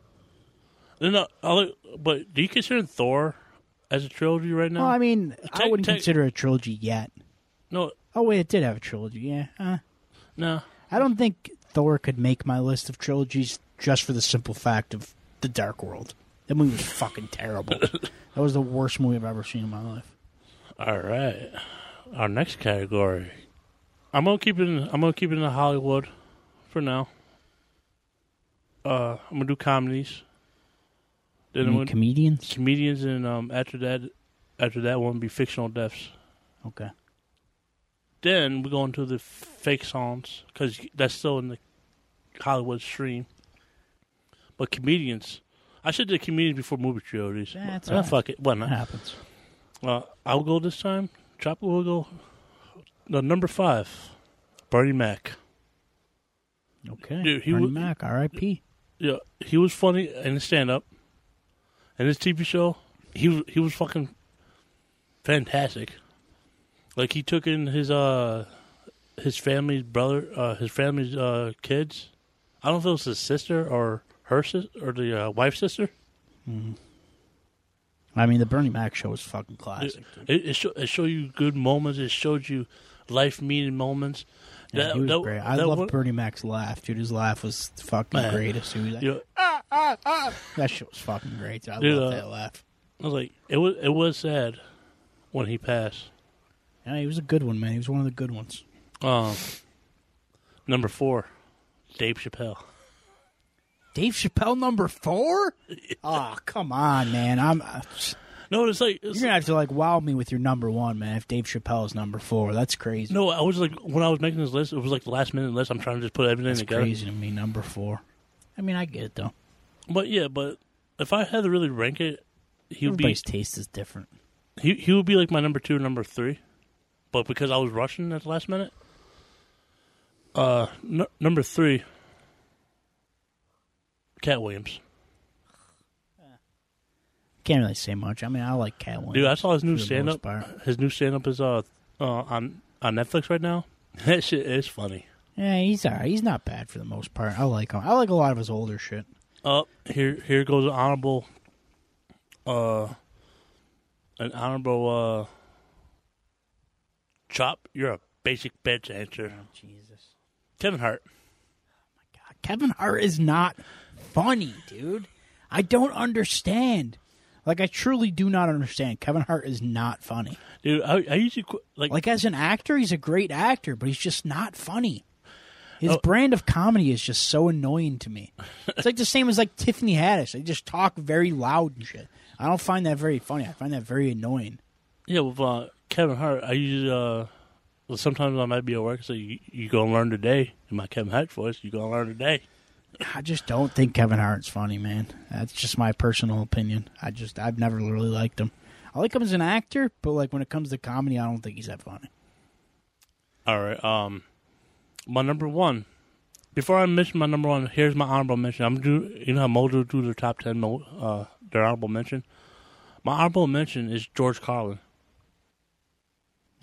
Then uh, I but do you consider Thor as a trilogy right now? Well, I mean, I wouldn't take- consider a trilogy yet. no, Oh wait, it did have a trilogy. Yeah, uh, no. I don't think Thor could make my list of trilogies just for the simple fact of the Dark World. That movie was fucking terrible. (laughs) that was the worst movie I've ever seen in my life. All right, our next category. I'm gonna keep it. In, I'm gonna keep it in Hollywood for now. Uh, I'm gonna do comedies. Then You I'm mean gonna comedians? comedians, and um, after that, after that one, be fictional deaths. Okay. Then we go into the fake songs because that's still in the Hollywood stream. But comedians, I should do comedians before movie trilogies. That's right. fuck it, why That happens. Uh, I'll go this time. Chopper will go. No, number five, Bernie Mac. Okay. Dude, he Bernie wa- Mac, R.I.P. Yeah, he was funny in his stand up, and his TV show. He was he was fucking fantastic. Like he took in his uh his family's brother, uh, his family's uh kids. I don't know if it was his sister or her sister or the uh, wife's sister. I mean, the Bernie Mac show was fucking classic. dude. It it, show, it showed you good moments. It showed you life meaning moments. Yeah, That- he was that- great. I love Bernie Mac's laugh, dude. His laugh was fucking Man. greatest. He was like, You know, that shit was fucking great. Dude. I Dude, love uh, that laugh. I was like, it was it was sad when he passed. Yeah, he was a good one, man. He was one of the good ones. Um, number four, Dave Chappelle. Dave Chappelle number four? Oh, come on, man. I'm. Uh, No, it's like you're gonna have to like wow me with your number one, man. If Dave Chappelle is number four, that's crazy. no. I was like when I was making this list, it was like the last minute list. I'm trying to just put everything that's together. crazy to me. Number four. I mean, I get it though. But yeah, but if I had to really rank it, he would be Everybody's taste is different. he he would be like my number two, number three. But because I was rushing at the last minute, uh, n- number three, Katt Williams. (sighs) Can't really say much. I mean, I like Katt Williams. Dude, I saw his new for the stand most up. part. His new stand up is uh, uh on on Netflix right now. (laughs) That shit is funny. Yeah, he's alright. He's not bad for the most part. I like him. I like a lot of his older shit. Up here, here goes an honorable, uh, an honorable uh, chop. You're a basic bitch answer. Jesus. Kevin Hart. God, Kevin Hart is not funny, dude. I don't understand. Like, I truly do not understand. Kevin Hart is not funny. Dude, I, I usually qu- like, Like, as an actor, he's a great actor, but he's just not funny. His Oh. brand of comedy is just so annoying to me. It's like the same as like Tiffany Haddish. They just talk very loud and shit. I don't find that very funny. I find that very annoying. yeah, with uh, Kevin Hart. I usually uh, well, sometimes I might be at work, so you you gonna learn today in my Kevin Hart voice. You gonna learn today. I just don't think Kevin Hart's funny, man. That's just my personal opinion. I just I've never really liked him. I like him as an actor, but like when it comes to comedy, I don't think he's that funny. All right. Um, my number one. Before I mention my number one, here's my honorable mention. I'm gonna do you know how Mojo do their top ten uh their honorable mention. My honorable mention is George Carlin,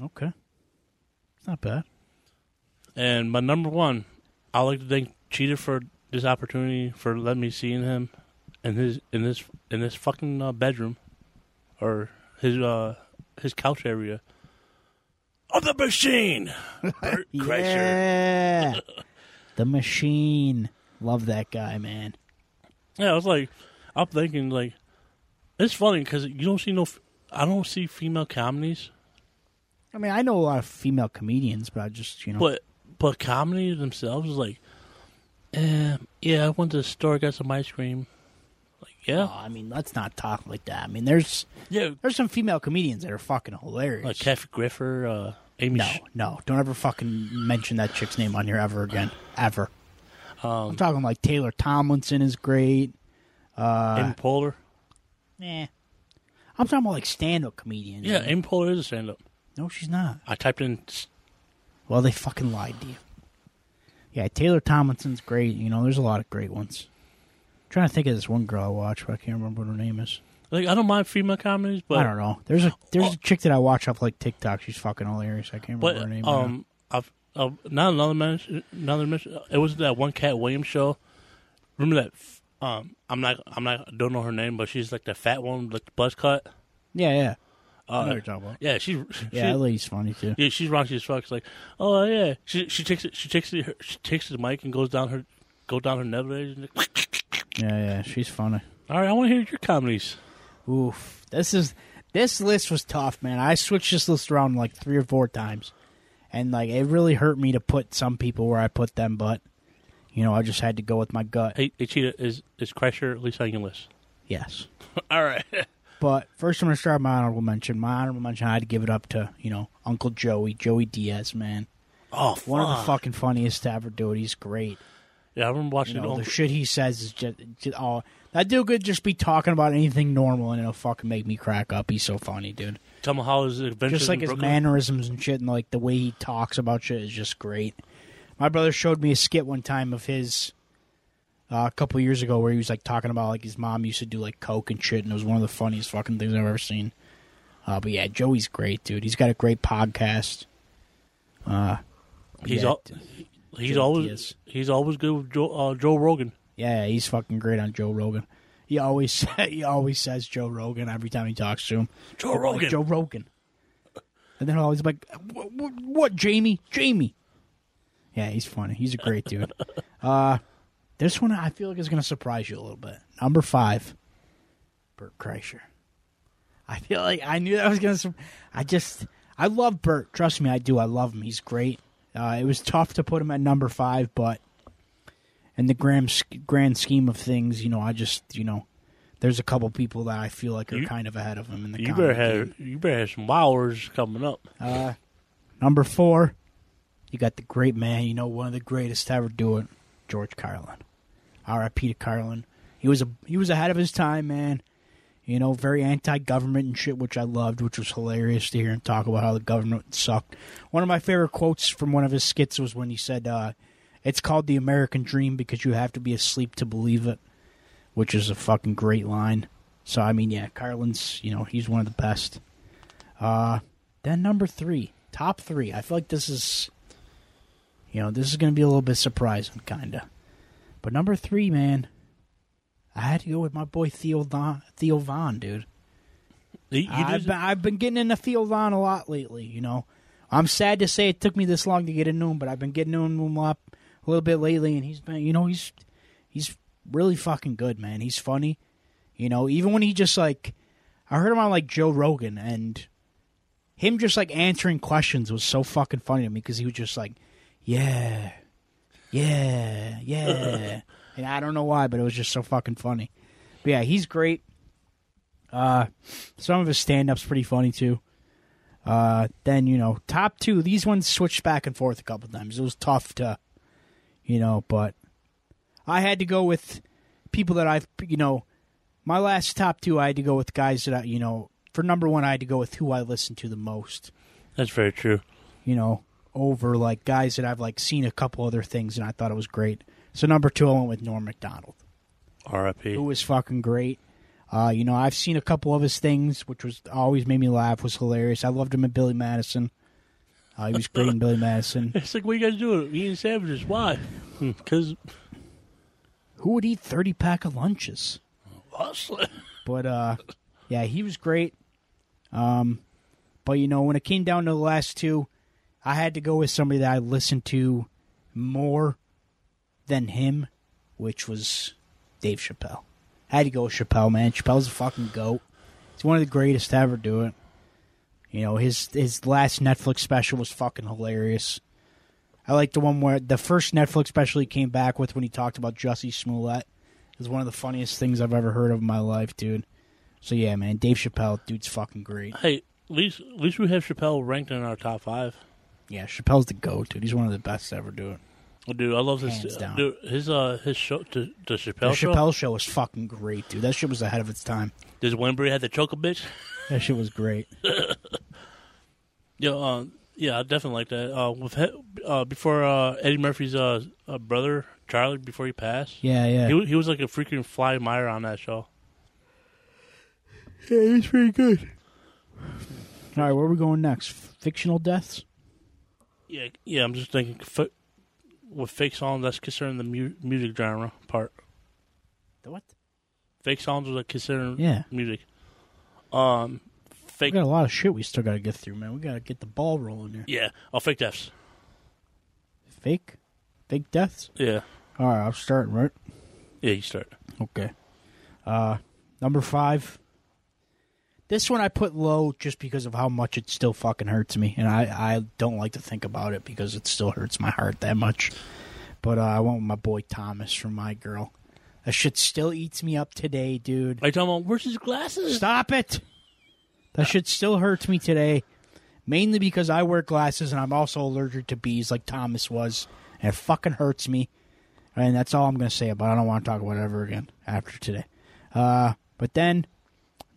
Okay, it's not bad. and my number one. I like to thank Cheetah for this opportunity for letting me see him in his in this in this fucking uh, bedroom or his uh his couch area of the machine. Bert. (laughs) Yeah, the machine. Love that guy, man. Yeah, I was like, I'm thinking like, it's funny because you don't see no, I don't see female comedies, I mean, I know a lot of female comedians, but I just you know. but but comedy themselves is like, eh, yeah, I went to the store, got some ice cream, like yeah, Oh, I mean, let's not talk like that. I mean, there's yeah, there's some female comedians that are fucking hilarious. like Kathy Griffin, uh, Amy. no, Sh- no, don't ever fucking mention that chick's name on here ever again, ever. I'm um, talking like Taylor Tomlinson is great. Uh, Amy Poehler. Eh. I'm talking about like stand-up comedians. Yeah. Amy Poehler is a stand-up. no, she's not. I typed in. Well, they fucking lied to you. Yeah, Taylor Tomlinson's great. You know, there's a lot of great ones. I'm trying to think of this one girl I watch, but I can't remember what her name is. Like I don't mind female comedies, but I don't know. There's a there's a chick that I watch off like TikTok. She's fucking hilarious. I can't remember But her name. now. um, I've uh, not another mention. Another mention. It was that one Katt Williams show. Remember that? f- Um, I'm not. I'm not. Don't know her name, but she's like the fat one, like the buzz cut. yeah, yeah. I know Uh, you're talking about. yeah, she. (laughs) Yeah, lady's funny too. yeah, she's raunchy as fuck. It's like, oh yeah, she she takes it. She takes it. She takes the mic and goes down her, go down her never. (laughs) Yeah, yeah, she's funny. All right, I want to hear your comedies. Oof. This is this list was tough, man. I switched this list around like three or four times. And like it really hurt me to put some people where I put them, but you know, I just had to go with my gut. Hey, hey Cheetah, is is Kreischer at least on your list? Yes. (laughs) All right. But first I'm gonna start my honorable mention. My honorable mention I had to give it up to, you know, Uncle Joey, Joey Diaz, man. Oh, One of the fuck. fucking funniest to ever do it. He's great. Yeah, I remember watching You know, it. the shit he says is just, just oh that dude could just be talking about anything normal and it'll fucking make me crack up. He's so funny, dude. Tell me how his adventures just like in his Brooklyn. mannerisms and shit, and like the way he talks about shit is just great. My brother showed me a skit one time of his uh, a couple years ago where he was like talking about like his mom used to do like coke and shit, and it was one of the funniest fucking things I've ever seen. Uh, but yeah, Joey's great, dude. He's got a great podcast. Uh, He's yeah, al- he's Joe always Diaz. he's always good with Joe, uh, Joe Rogan. Yeah, he's fucking great on Joe Rogan. He always (laughs) he always says Joe Rogan every time he talks to him. Joe Like, Rogan. Joe Rogan. And then always like, what, what, what, Jamie? Jamie. Yeah, he's funny. He's a great dude. (laughs) uh, this one I feel like is going to surprise you a little bit. Number five, Bert Kreischer. I feel like I knew that was going to. I just, I love Bert. Trust me, I do. I love him. He's great. Uh, it was tough to put him at number five, but in the grand grand scheme of things, you know, I just, you know, there's a couple people that I feel like are You- kind of ahead of him in the. You better game. have you better have some wowers coming up. Uh, number four, you got the great man. You know, one of the greatest to ever do it, George Carlin. R.I.P. to Carlin. He was a he was ahead of his time, man. You know, very anti-government and shit, which I loved, which was hilarious to hear him talk about how the government sucked. One of my favorite quotes from one of his skits was when he said, uh, "It's called the American Dream because you have to be asleep to believe it," which is a fucking great line. So I mean, yeah, Carlin's you know he's one of the best. Uh, then number three, top three. I feel like this is, you know, this is going to be a little bit surprising, kind of. But number three, man, I had to go with my boy Theo Von, Theo Von dude. You, I've been, I've been getting into Theo Von a lot lately. You know, I'm sad to say it took me this long to get into him, but I've been getting into him a little bit lately, and he's been, you know, he's he's really fucking good, man. He's funny. You know, even when he just like, I heard him on like Joe Rogan, and him just like answering questions was so fucking funny to me because he was just like, yeah, yeah, yeah. and I don't know why, but it was just so fucking funny. But yeah, he's great. Uh, some of his stand-ups pretty funny too. Uh, then you know, top two. These ones switched back and forth a couple times. It was tough to, you know, but I had to go with people that I've, you know, my last top two. I had to go with guys that I, you know, for number one, I had to go with who I listened to the most. that's very true. You know, over like guys that I've like seen a couple other things and I thought it was great. So number two, I went with Norm Macdonald R.I.P. who was fucking great. Uh, you know, I've seen a couple of his things, which was always made me laugh, was hilarious. I loved him in Billy Madison. Uh, he was great in Billy Madison. (laughs) It's like, what you guys doing? Eating sandwiches? Why? Because Who would eat thirty pack of lunches? us. But uh, yeah, he was great. Um, but you know, when it came down to the last two, I had to go with somebody that I listened to more than him, which was Dave Chappelle. I had to go with Chappelle, man. Chappelle's a fucking goat. He's one of the greatest to ever do it. You know, his his last Netflix special was fucking hilarious. I like the one where the first Netflix special he came back with when he talked about Jussie Smollett. is one of the funniest things I've ever heard of in my life, dude. So yeah, man, Dave Chappelle, dude's fucking great. Hey, at least at least we have Chappelle ranked in our top five. Yeah, Chappelle's the goat, dude. He's one of the best to ever do it. Dude, I love his Hands down. dude, his uh his show the, the The Chappelle show. Chappelle show was fucking great, dude. That shit was ahead of its time. Does Winbury had the choke a bitch? That shit was great. (laughs) Yeah, uh, yeah, I definitely like that. Uh, with uh, before uh, Eddie Murphy's uh, uh, brother Charlie, before he passed, Yeah, yeah. he he was like a freaking fly mire on that show. yeah, he's pretty good. All right, where are we going next? Fictional deaths? Yeah, yeah. I'm just thinking f- with fake songs that's considered the mu- music genre part. The what? Fake songs was like considered Yeah. music. Um, We fake. got a lot of shit we still got to get through, man. We got to get the ball rolling here. Yeah, oh, fake deaths. Fake? Fake deaths? Yeah, All right, I'm starting, right? yeah. You start. Okay. Uh, number five. This one I put low just because of how much it still fucking hurts me, and I, I don't like to think about it because it still hurts my heart that much. But uh, I went with my boy Thomas from My Girl. That shit still eats me up today, dude. Are you talking about where's his glasses? Stop it! That shit still hurts me today, mainly because I wear glasses and I'm also allergic to bees, like Thomas was, and it fucking hurts me. And that's all I'm gonna say about. it. I don't want to talk about it ever again after today. Uh, but then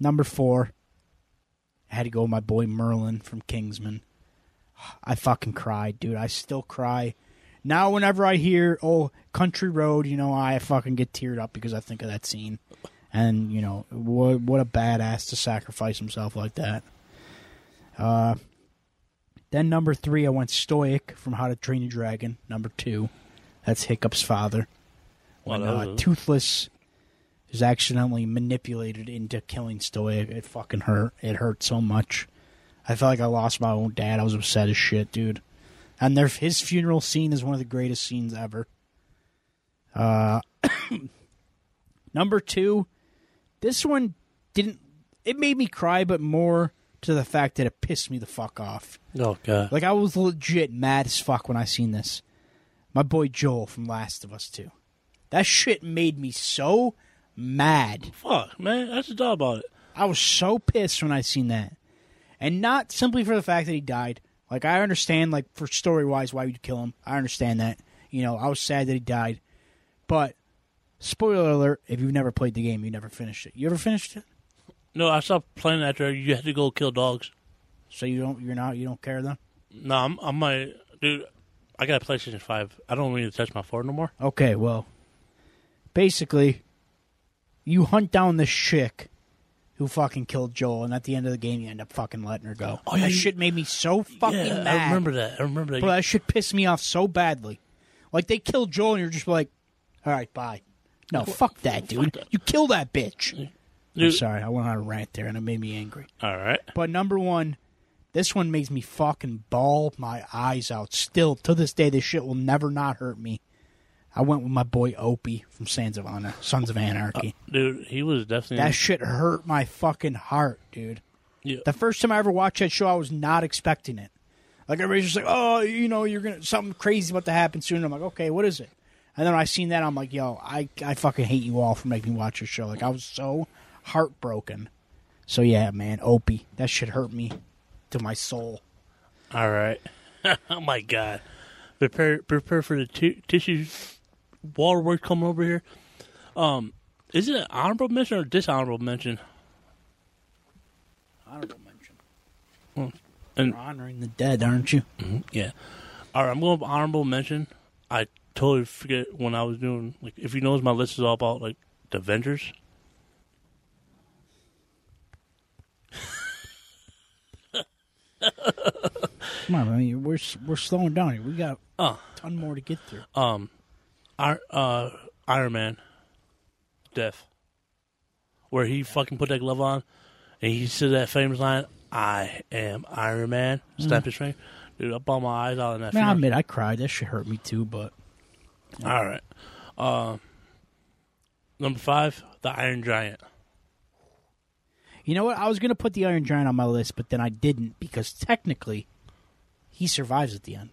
number four, I had to go with my boy Merlin from Kingsman. I fucking cried, dude. I still cry. Now, whenever I hear "Oh, Country Road," you know, I fucking get teared up because I think of that scene. And you know, what what a badass to sacrifice himself like that. Uh, then number three, I went Stoick from How to Train Your Dragon. Number two, that's Hiccup's father. When uh, Toothless is accidentally manipulated into killing Stoick, it fucking hurt. It hurt so much. I felt like I lost my own dad. I was upset as shit, dude. And their his funeral scene is one of the greatest scenes ever. Uh, (coughs) number two, this one didn't. It made me cry, but more to the fact that it pissed me the fuck off. Oh god. Like I was legit mad as fuck when I seen this. My boy Joel from Last of Us 2. That shit made me so mad. Fuck, man. That's just thought about it. I was so pissed when I seen that. And not simply for the fact that he died. Like I understand like for story wise why you'd kill him. I understand that. You know, I was sad that he died. But spoiler alert, if you've never played the game, you never finished it. You ever finished it? No, I stopped playing after you had to go kill dogs. So you don't you're not you don't care then? No, I'm, I'm my dude. I got a PlayStation Five. I don't need to touch my phone no more. Okay, well, basically, you hunt down this chick who fucking killed Joel, and at the end of the game, you end up fucking letting her go. Oh, yeah, that you- shit made me so fucking yeah, mad. I remember that. I remember that. Bro, that shit pissed me off so badly. Like they killed Joel, and you're just like, "All right, bye." No, fuck that, dude. that. You kill that bitch. I'm Dude, sorry, I went on a rant there, and it made me angry. all right. But number one, this one makes me fucking bawl my eyes out. Still, to this day, this shit will never not hurt me. I went with my boy Opie from Sons of Honor, Sons of Anarchy. Dude, he was definitely. that shit hurt my fucking heart, dude. yeah. The first time I ever watched that show, I was not expecting it. Like everybody's just like, "Oh, you know, you're gonna something crazy about to happen soon." I'm like, "Okay, what is it?" And then when I seen that, I'm like, "Yo, I I fucking hate you all for making me watch this show." Like I was so heartbroken. So yeah, man, Opie, that shit hurt me to my soul. All right. (laughs) oh my god. Prepare prepare for the t- tissue waterworks coming over here. Um, is it an honorable mention or dishonorable mention? Honorable mention. And You're honoring the dead, aren't you? yeah. All right, I'm going with honorable mention. I totally forget when I was doing like if you notice my list is all about like the Avengers. Come on, man. We're we're slowing down here. We got Oh. a ton more to get through. Um, Ir- uh, Iron Man, death, where he fucking put that glove on, and he said that famous line, "I am Iron Man." Snap his finger, dude. I bawled my eyes out in that. Man, I admit I cried. That shit hurt me too. But All right. Um, number five, the Iron Giant. you know what? I was gonna put the Iron Giant on my list, but then I didn't because technically, he survives at the end.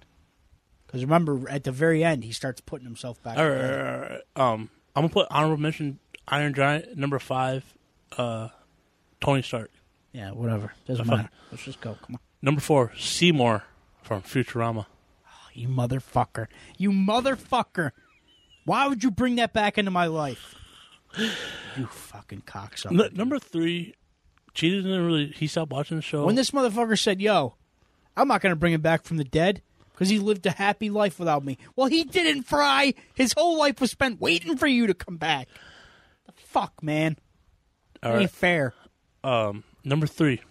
Because remember, at the very end, he starts putting himself back. All right, all right, all right. Um, I'm gonna put honorable mention Iron Giant. Number five, uh, Tony Stark. Yeah, whatever. Doesn't matter. Let's just go. Come on. Number four, Seymour from Futurama. You motherfucker. You motherfucker. Why would you bring that back into my life? You fucking cocksucker. N- number three, Cheetah didn't really. He stopped watching the show. When this motherfucker said, "Yo, I'm not going to bring him back from the dead because he lived a happy life without me," well, he didn't. Fry. His whole life was spent waiting for you to come back. The fuck, man. All Ain't right. fair. Um, number three,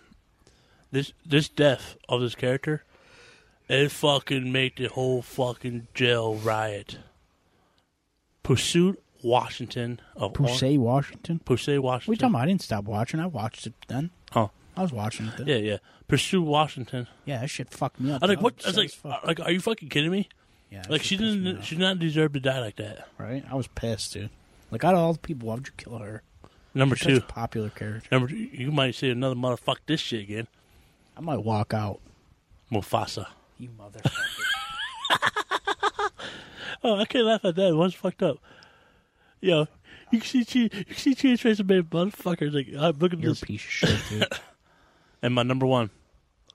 this this death of this character, it fucking made the whole fucking jail riot. Poussey Washington of Poussey, Washington. Poussey What are you Washington. talking about? I didn't stop watching. I watched it then. Oh, I was watching it then. yeah, yeah. Poussey Washington. Yeah, that shit fucked me up. I was like, what? I was like, fuck. like, are you fucking kidding me? Yeah, that Like, shit she pissed me didn't. off. She did not deserve to die like that. right? I was pissed, dude. Like, out of all the people, why would you kill her? Number She's two. such a popular character. Number two. You might say another motherfuck this shit again. I might walk out. Mufasa. You motherfucker. (laughs) Oh, I can't laugh at that. Was fucked up. Yo, you can see. You can see face and made motherfuckers. Like I'm looking at You're a this. piece of shit, dude. (laughs) And my number one,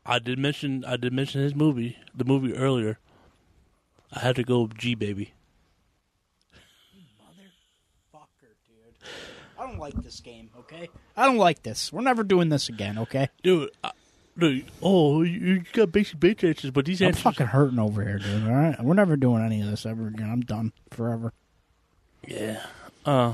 I did mention. I did mention his movie, the movie earlier. I had to go G baby. Fucker, dude. I don't like this game, okay? I don't like this. We're never doing this again, okay? Dude, I, dude. Oh, you, you got basic bitch answers, but these I'm answers. fucking hurting over here, dude, alright? We're never doing any of this ever again. I'm done forever. Yeah. Uh,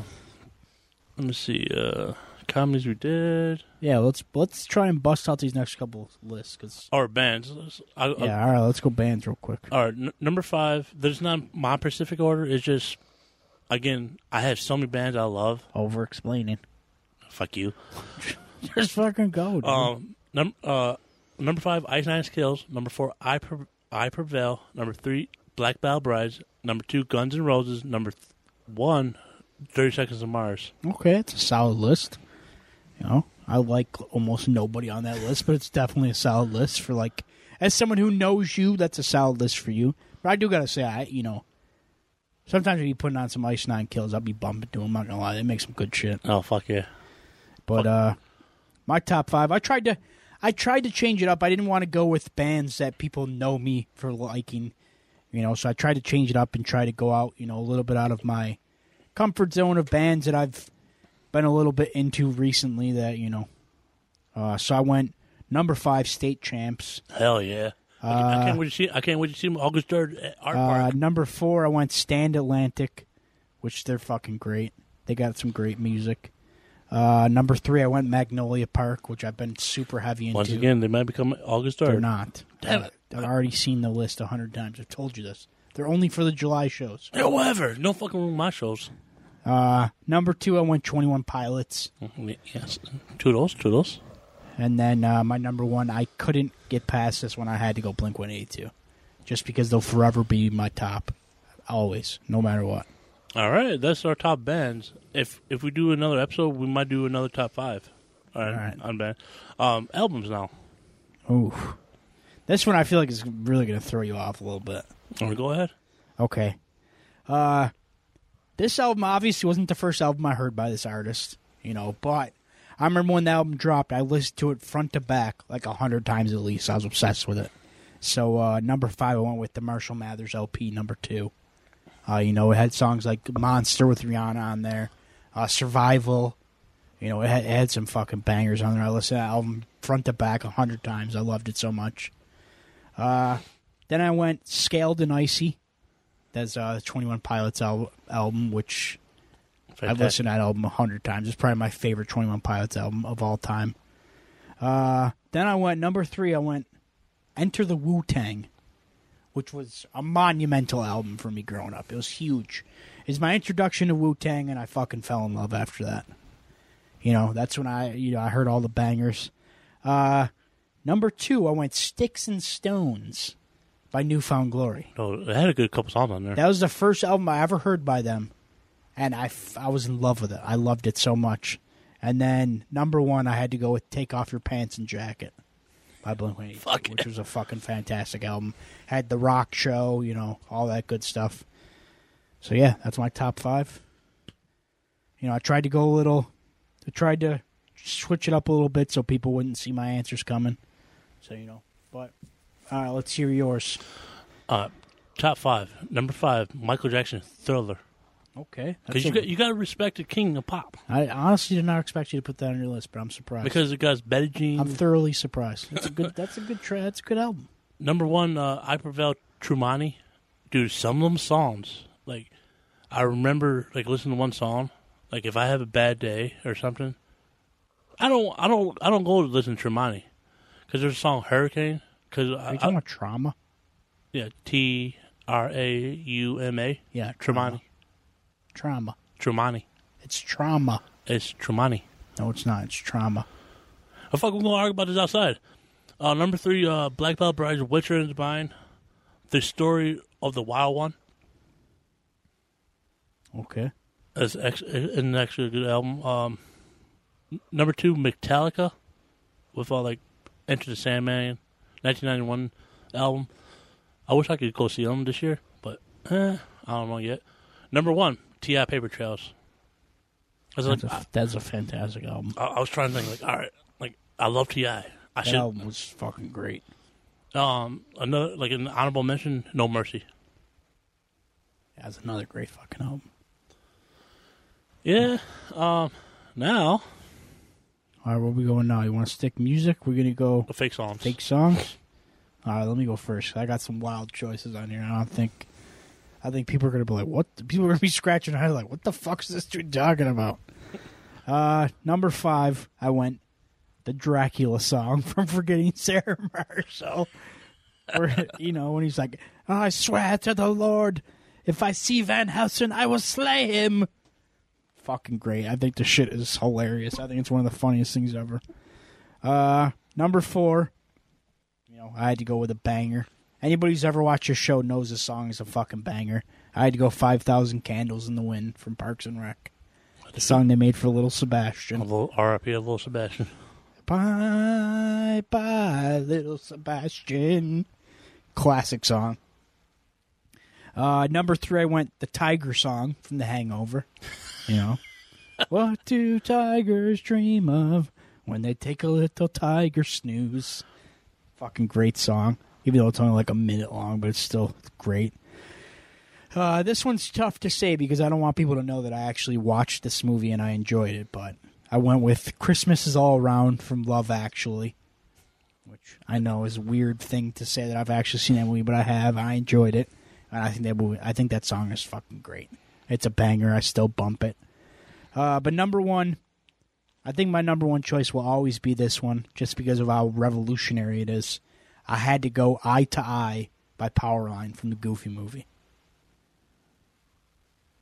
let me see. Uh, comedies we did Yeah, let's let's try and bust out these next couple lists. Cause, or bands. I, I- yeah, all right, let's go bands real quick. All right, n- number five. There's not my specific order. It's just, again, I have so many bands I love. Over explaining. Fuck you. (laughs) Just fucking go. Dude. Um, num- uh, number five, Ice Nine Kills. Number four, I Pre- I Prevail. Number three, Black Veil Brides. Number two, Guns and Roses. Number th- one, 30 Seconds of Mars. Okay, it's a solid list. You know, I like almost nobody on that list, but it's definitely a solid list for like as someone who knows you, that's a solid list for you. But I do gotta say, I you know, sometimes when you putting on some Ice Nine Kills, I'll be bumping to them. I'm not gonna lie, they make some good shit. Oh fuck yeah! But uh, my top five, I tried to, I tried to change it up. I didn't want to go with bands that people know me for liking, you know. So I tried to change it up and try to go out, you know, a little bit out of my comfort zone of bands that I've been a little bit into recently. That you know, uh, so I went number five, State Champs. Hell yeah! I- I can't wait to see. I can't wait to see them August third at Art Uh, Park. number four, I went Stand Atlantic, which they're fucking great. They got some great music. Uh, number three, I went Magnolia Park, which I've been super heavy into. Once again, they might become August They're third. not. Damn it. I've already seen the list a hundred times. I've told you this. They're only for the July shows. However, no fucking room my shows. Uh, number two, I went Twenty One Pilots, Yes, toodles, toodles. and then uh, my number one, I couldn't get past this one. I had to go Blink One Eighty Two, just because they'll forever be my top, always, no matter what. All right, that's our top bands. If if we do another episode, we might do another top five. All right, All right. on band. Um, albums now. Ooh, this one I feel like is really going to throw you off a little bit. To go ahead? Okay. Uh this album obviously wasn't the first album I heard by this artist, you know, but I remember when the album dropped, I listened to it front to back like a hundred times at least. I was obsessed with it. So uh number five I went with the Marshall Mathers LP number two. Uh, you know, it had songs like Monster with Rihanna on there, uh Survival. You know, it had, it had some fucking bangers on there. I listened to that album front to back a hundred times. I loved it so much. Uh then I went Scaled and Icy. That's uh, the Twenty One Pilots al- album, which I've listened to that album a hundred times. It's probably my favorite Twenty One Pilots album of all time. Uh, then I went number three. I went Enter the Wu Tang, which was a monumental album for me growing up. It was huge. It's my introduction to Wu Tang, and I fucking fell in love after that. You know, that's when I you know I heard all the bangers. Uh, number two, I went Sticks and Stones by Newfound Glory. Oh, they had a good couple songs on there. That was the first album I ever heard by them, and I, f- I was in love with it. I loved it so much. And then number one, I had to go with "Take Off Your Pants and Jacket" by Blink One Fuck which was a fucking fantastic album. Had the rock show, you know, all that good stuff. So yeah, that's my top five. You know, I tried to go a little, I tried to switch it up a little bit so people wouldn't see my answers coming. So you know, but all right, let's hear yours. Uh, top five. Number five, Michael Jackson, Thriller. Okay, Because you got you got to respect the king of pop. I honestly did not expect you to put that on your list, but I'm surprised. Because it got Betty Jean. I'm thoroughly surprised. That's a good. (laughs) That's a good. Tra- that's a good album. Number one, uh, I Prevail Trumani. Dude, some of them songs, like, I remember, like, listening to one song. Like, if I have a bad day or something, I don't, I don't, I don't go to listen to Trumani. Because there's a song, Hurricane. Because, Are you talking about trauma? yeah, T R A U M A. Yeah, Trumani. Trauma. Trumani. It's trauma. It's Trumani. No, it's not. It's trauma. Oh, fuck, we're going to argue about this outside. Uh, number three, uh, Black Veil Brides, Witcher in the Bind. The Story of the Wild One. Okay. It's ex- an actually a good album. Um, number two, Metallica, with all like Enter the Sandman, 1991 album. I wish I could go see them this year, but eh, I don't know yet. Number one, T.I. Paper Trails. I was like, That's a, that's a fantastic album. I, I was trying to think like, all right, like I love Ti. I That should. album was fucking great. Um, another like an honorable mention, No Mercy. That's another great fucking album. Yeah. Um, now All right, where we going now? You want to stick music? We're gonna go the fake songs. fake songs. All right, let me go first. I got some wild choices on here. I don't think. I think people are gonna be like, "What?" People are gonna be (laughs) scratching their head like, "What the fuck is this dude talking about?" (laughs) Uh, number five, I went the Dracula song (laughs) from Forgetting Sarah Marshall. Where, you know, when he's like, I swear to the Lord, if I see Van Helsing, I will slay him. Fucking great. I think the shit is hilarious. I think it's one of the funniest things ever. Uh, number four, you know, I had to go with a banger. Anybody who's ever watched a show knows the song is a fucking banger. I had to go 5,000 Candles in the Wind from Parks and Rec. The song they made for Little A Sebastian. little R.I.P. a little Sebastian. Bye, bye, Little Sebastian. Classic song. Uh, number three, I went the Tiger song from The Hangover. You know, what do tigers dream of when they take a little tiger snooze? Fucking great song. Even though it's only like a minute long, but it's still great. Uh, this one's tough to say because I don't want people to know that I actually watched this movie and I enjoyed it. But I went with "Christmas Is All Around" from Love Actually, which I know is a weird thing to say that I've actually seen that movie, but I have. I enjoyed it, and I think that movie, I think that song is fucking great. It's a banger. I still bump it. Uh, but number one, I think my number one choice will always be this one, just because of how revolutionary it is. I had to go "Eye to Eye" by Powerline from the Goofy movie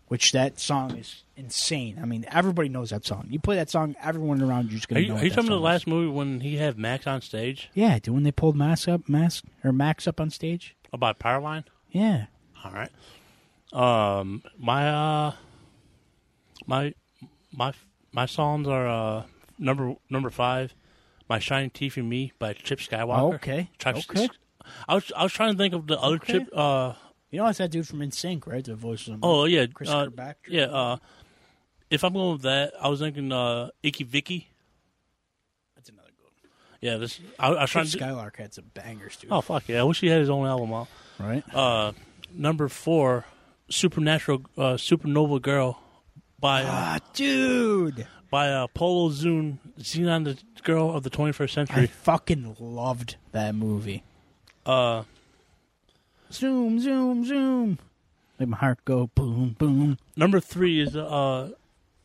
which that song is insane. I mean, everybody knows that song. You play that song, everyone around you's Are gonna you, know. are you talking about the last is. movie when he had Max on stage Yeah, dude, when they pulled Max up, Max or Max up on stage. about Powerline? Yeah, All right. Um, my uh, my my my songs are uh number number five, "My Shining Teeth in Me" by Chip Skylark. Oh, okay. Chip, Okay. I was I was trying to think of the other Okay. Chip. Uh, you know that's that dude from NSYNC, right? The voice of oh yeah, Chris uh, Kirkpatrick. yeah. Uh, if I'm going with that, I was thinking uh, Icky Vicky. that's another good. one. Yeah, this I, I was trying Chip to. Skylark had some bangers, dude. Oh fuck yeah! I wish he had his own album out. right. Uh, number four, Supernatural, uh, Supernova Girl by uh, Ah, dude, by uh, Proto Zoa, Zenon, the girl of the 21st Century. I fucking loved that movie. Uh, Zoom, zoom, zoom. Make my heart go boom, boom. number three is uh,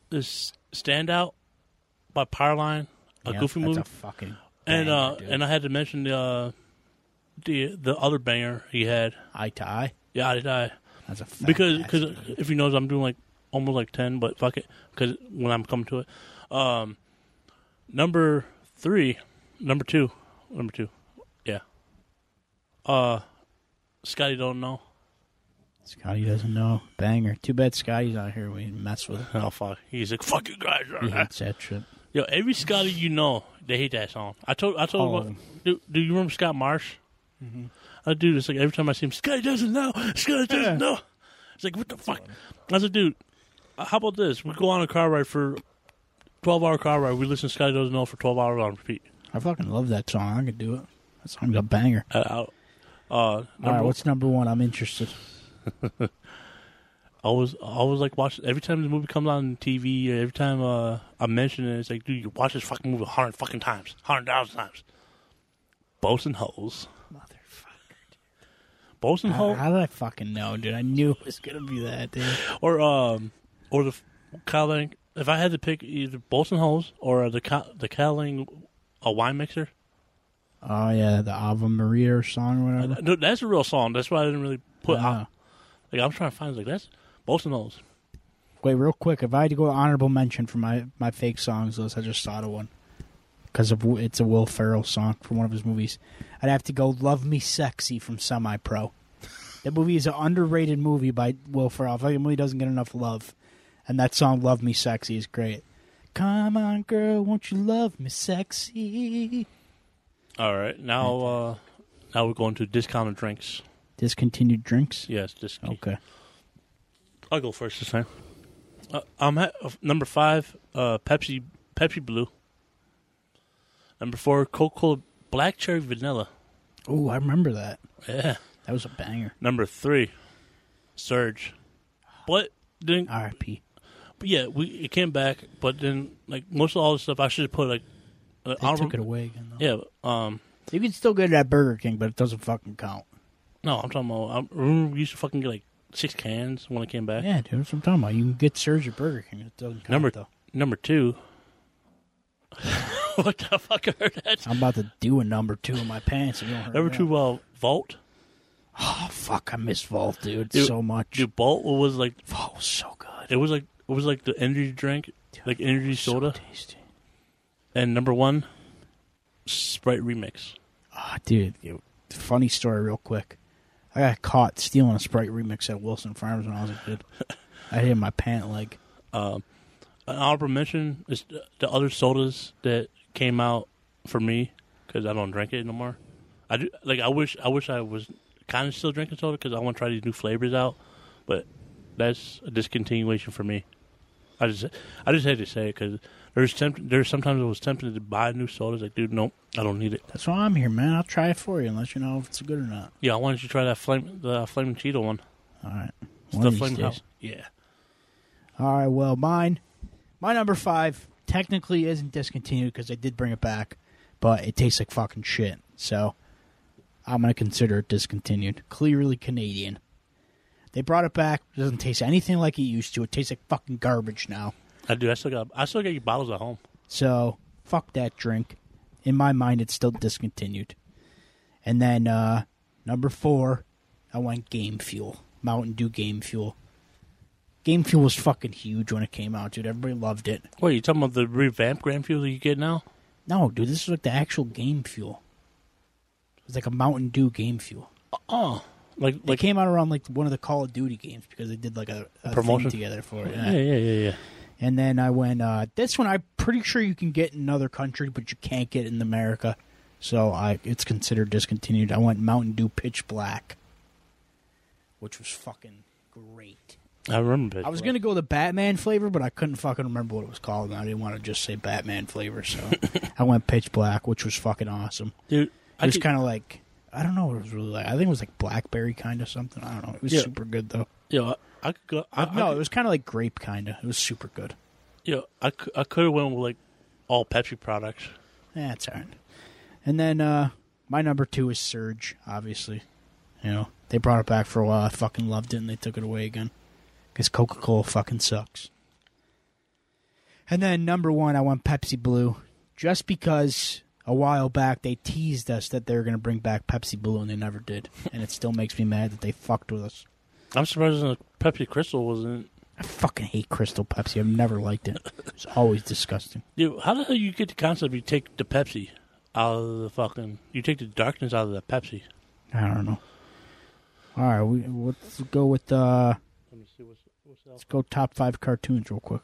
this Standout by Powerline, a Yeah, Goofy movie, a fucking. and banger, uh, dude. and I had to mention the uh, the the other banger he had. eye to eye. Yeah, I die That's a because because if he knows I'm doing like almost like ten, but fuck it, because when I'm coming to it, um, number three, number two, number two, yeah, uh, Scotty don't know. Scotty doesn't know. Banger. Too bad Scotty's not here. We mess with him. (laughs) Oh fuck, he's like fuck you guys. He hates that shit. Yo, every Scotty you know, they hate that song. I told I told All him, of do, do you remember Scott Marsh? Mm-hmm. I do this like every time I see him. Scotty doesn't know. Scotty doesn't Yeah. know. It's like what the fuck. I was like, dude, uh, how about this? We go on a car ride for twelve hour car ride. We listen to Scotty doesn't know for twelve hours on repeat. I fucking love that song. I could do it. That song's a banger. Uh, uh, All number, what's number one? I'm interested. (laughs) I was I always like watch every time the movie comes on TV. Every time uh, I mention it, it's like, dude, you watch this fucking movie a hundred fucking times, hundred thousand times. Boats and holes. Boats How, holes. how did I fucking know, dude? I knew it was gonna be that, dude. or um or the Cowling. If I had to pick either Boats and Hoes or the Cow- the Cowling a wine mixer, Oh yeah, the Ave Maria song or whatever. no, that's a real song. That's why I didn't really put. Ah. like I'm trying to find like that's Boats and Hoes. Wait, real quick. If I had to go honorable mention for my my fake songs list, I just thought of one because of it's a Will Ferrell song from one of his movies. I'd have to go "Love Me Sexy" from Semi Pro. That movie is an underrated movie by Will Ferrell. I feel like the movie doesn't get enough love, and that song "Love Me Sexy" is great. Come on, girl, won't you love me sexy? All right, now uh now we're going to discounted drinks. Discontinued drinks. Yes, just Okay. I'll go first this time. Uh, I'm at uh, number five, uh, Pepsi Pepsi Blue. Number four, Coca Cola Black Cherry Vanilla. Oh, I remember that. Yeah. That was a banger. Number three, Surge. But then, R.I.P. but yeah, we it came back. But then, like most of all the stuff, I should have put like. Uh, They took it away again. Yeah. Um. You can still get it at Burger King, but it doesn't fucking count. No, I'm talking about. I remember we used to fucking get like six cans when it came back. Yeah, dude, that's what I'm talking about. You can get Surge at Burger King. It doesn't count, Number though. number two, (laughs) what the fuck? I heard that. I'm about to do a number two in my pants. You don't Number two, uh, Vault. Oh fuck, I miss Vault, dude, Dude, so much. Dude, Vault was like Vault was so good. it was like it was like the energy drink, like energy So soda. tasty. And number one, Sprite remix. Ah, dude, you- funny story, real quick. I got caught stealing a Sprite remix at Wilson Farms when I was a kid. (laughs) I hit my pant leg. Um, an honorable mention is the- the other sodas that came out for me because I don't drink it no more. I do like. I wish. I wish I was kind of still drinking soda because I want to try these new flavors out. But that's a discontinuation for me. I just. I just had to say it because there's tempt, there's sometimes I was tempted to buy new sodas. Like, dude, nope, I don't need it. That's why I'm here, man. I'll try it for you and let you know if it's good or not. Yeah, why don't you try that flame the uh, flaming Cheeto one? All right. It's One the of these flaming days. house. Yeah. All right. Well, mine, my number five technically isn't discontinued because they did bring it back, but it tastes like fucking shit. So I'm gonna consider it discontinued. Clearly Canadian. They brought it back. It doesn't taste anything like it used to. It tastes like fucking garbage now. I do. I still got. I still got your bottles at home. So fuck that drink. In my mind, it's still discontinued. And then uh, number four, I went Game Fuel, Mountain Dew Game Fuel. Game Fuel was fucking huge when it came out, dude. Everybody loved it. Wait, you talking about the revamped Grand Fuel that you get now? No, dude, this is like the actual Game Fuel. It's like a Mountain Dew Game Fuel. Oh, like It like came out around like one of the Call of Duty games because they did like a, a promotion? together for it. yeah, yeah, yeah, yeah. And then I went, uh, this one I'm pretty sure you can get in another country, but you can't get it in America. So I it's considered discontinued. I went Mountain Dew Pitch Black, which was fucking great. I remember. It. I was going to go the Batman flavor, but I couldn't fucking remember what it was called, and I didn't want to just say Batman flavor, so (laughs) I went Pitch Black, which was fucking awesome. dude. It I was could- kind of like, I don't know what it was really like. I think it was like blackberry kind of something. I don't know. It was Yeah. super good, though. Yo, I, I could go. I, Uh, no, I it was kind of like grape kind of. It was super good. yo, I could, I could have went with like all Pepsi products. That's all right. And then uh my number two is Surge, obviously. You know, they brought it back for a while. I fucking loved it, and they took it away again. Because Coca Cola fucking sucks. And then number one, I want Pepsi Blue, just because a while back they teased us that they were going to bring back Pepsi Blue, and they never did. (laughs) and it still makes me mad that they fucked with us. I'm surprised the Pepsi Crystal wasn't. I fucking hate Crystal Pepsi. I've never liked it. It's always disgusting. (laughs) Dude, how the hell you get the concept? You take the Pepsi out of the fucking. You take the darkness out of the Pepsi. I don't know. All right, we let's go with uh Let me see what's what's else. let's go top five cartoons real quick.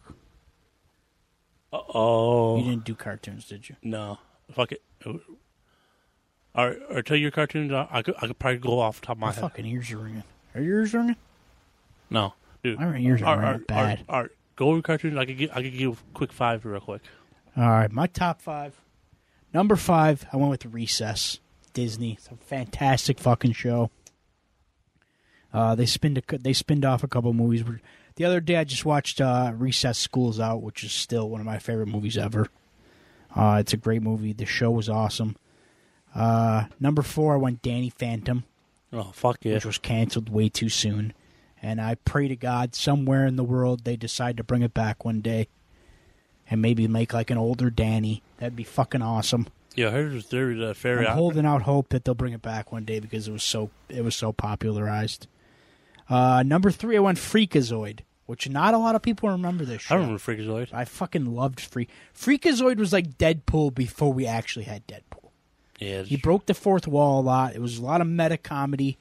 Uh oh. You didn't do cartoons, did you? No, fuck it. Or, or tell your cartoons. I, I could I could probably go off the top of my My head. fucking ears are ringing. Are your ears ringing? No, dude. My ears are All ringing right, bad. All right, go over cartoons. I could give I could give quick five real quick. All right, my top five. Number five, I went with Recess. Disney. It's a fantastic fucking show. Uh, they spinned a, they spinned off a couple movies. The other day, I just watched uh, Recess Schools Out, which is still one of my favorite movies ever. Uh, it's a great movie. The show was awesome. Uh, number four, I went Danny Phantom. Oh fuck yeah! which was canceled way too soon. And I pray to God somewhere in the world they decide to bring it back one day and maybe make like an older Danny. That'd be fucking awesome. Yeah, I heard there's theory that fairy. I'm holding out hope that they'll bring it back one day because it was so it was so popularized. Uh, number three, I went Freakazoid, which not a lot of people remember this I remember Freakazoid. I fucking loved Freak. Freakazoid was like Deadpool before we actually had Deadpool. Yeah, He broke the fourth wall a lot. It was a lot of meta comedy.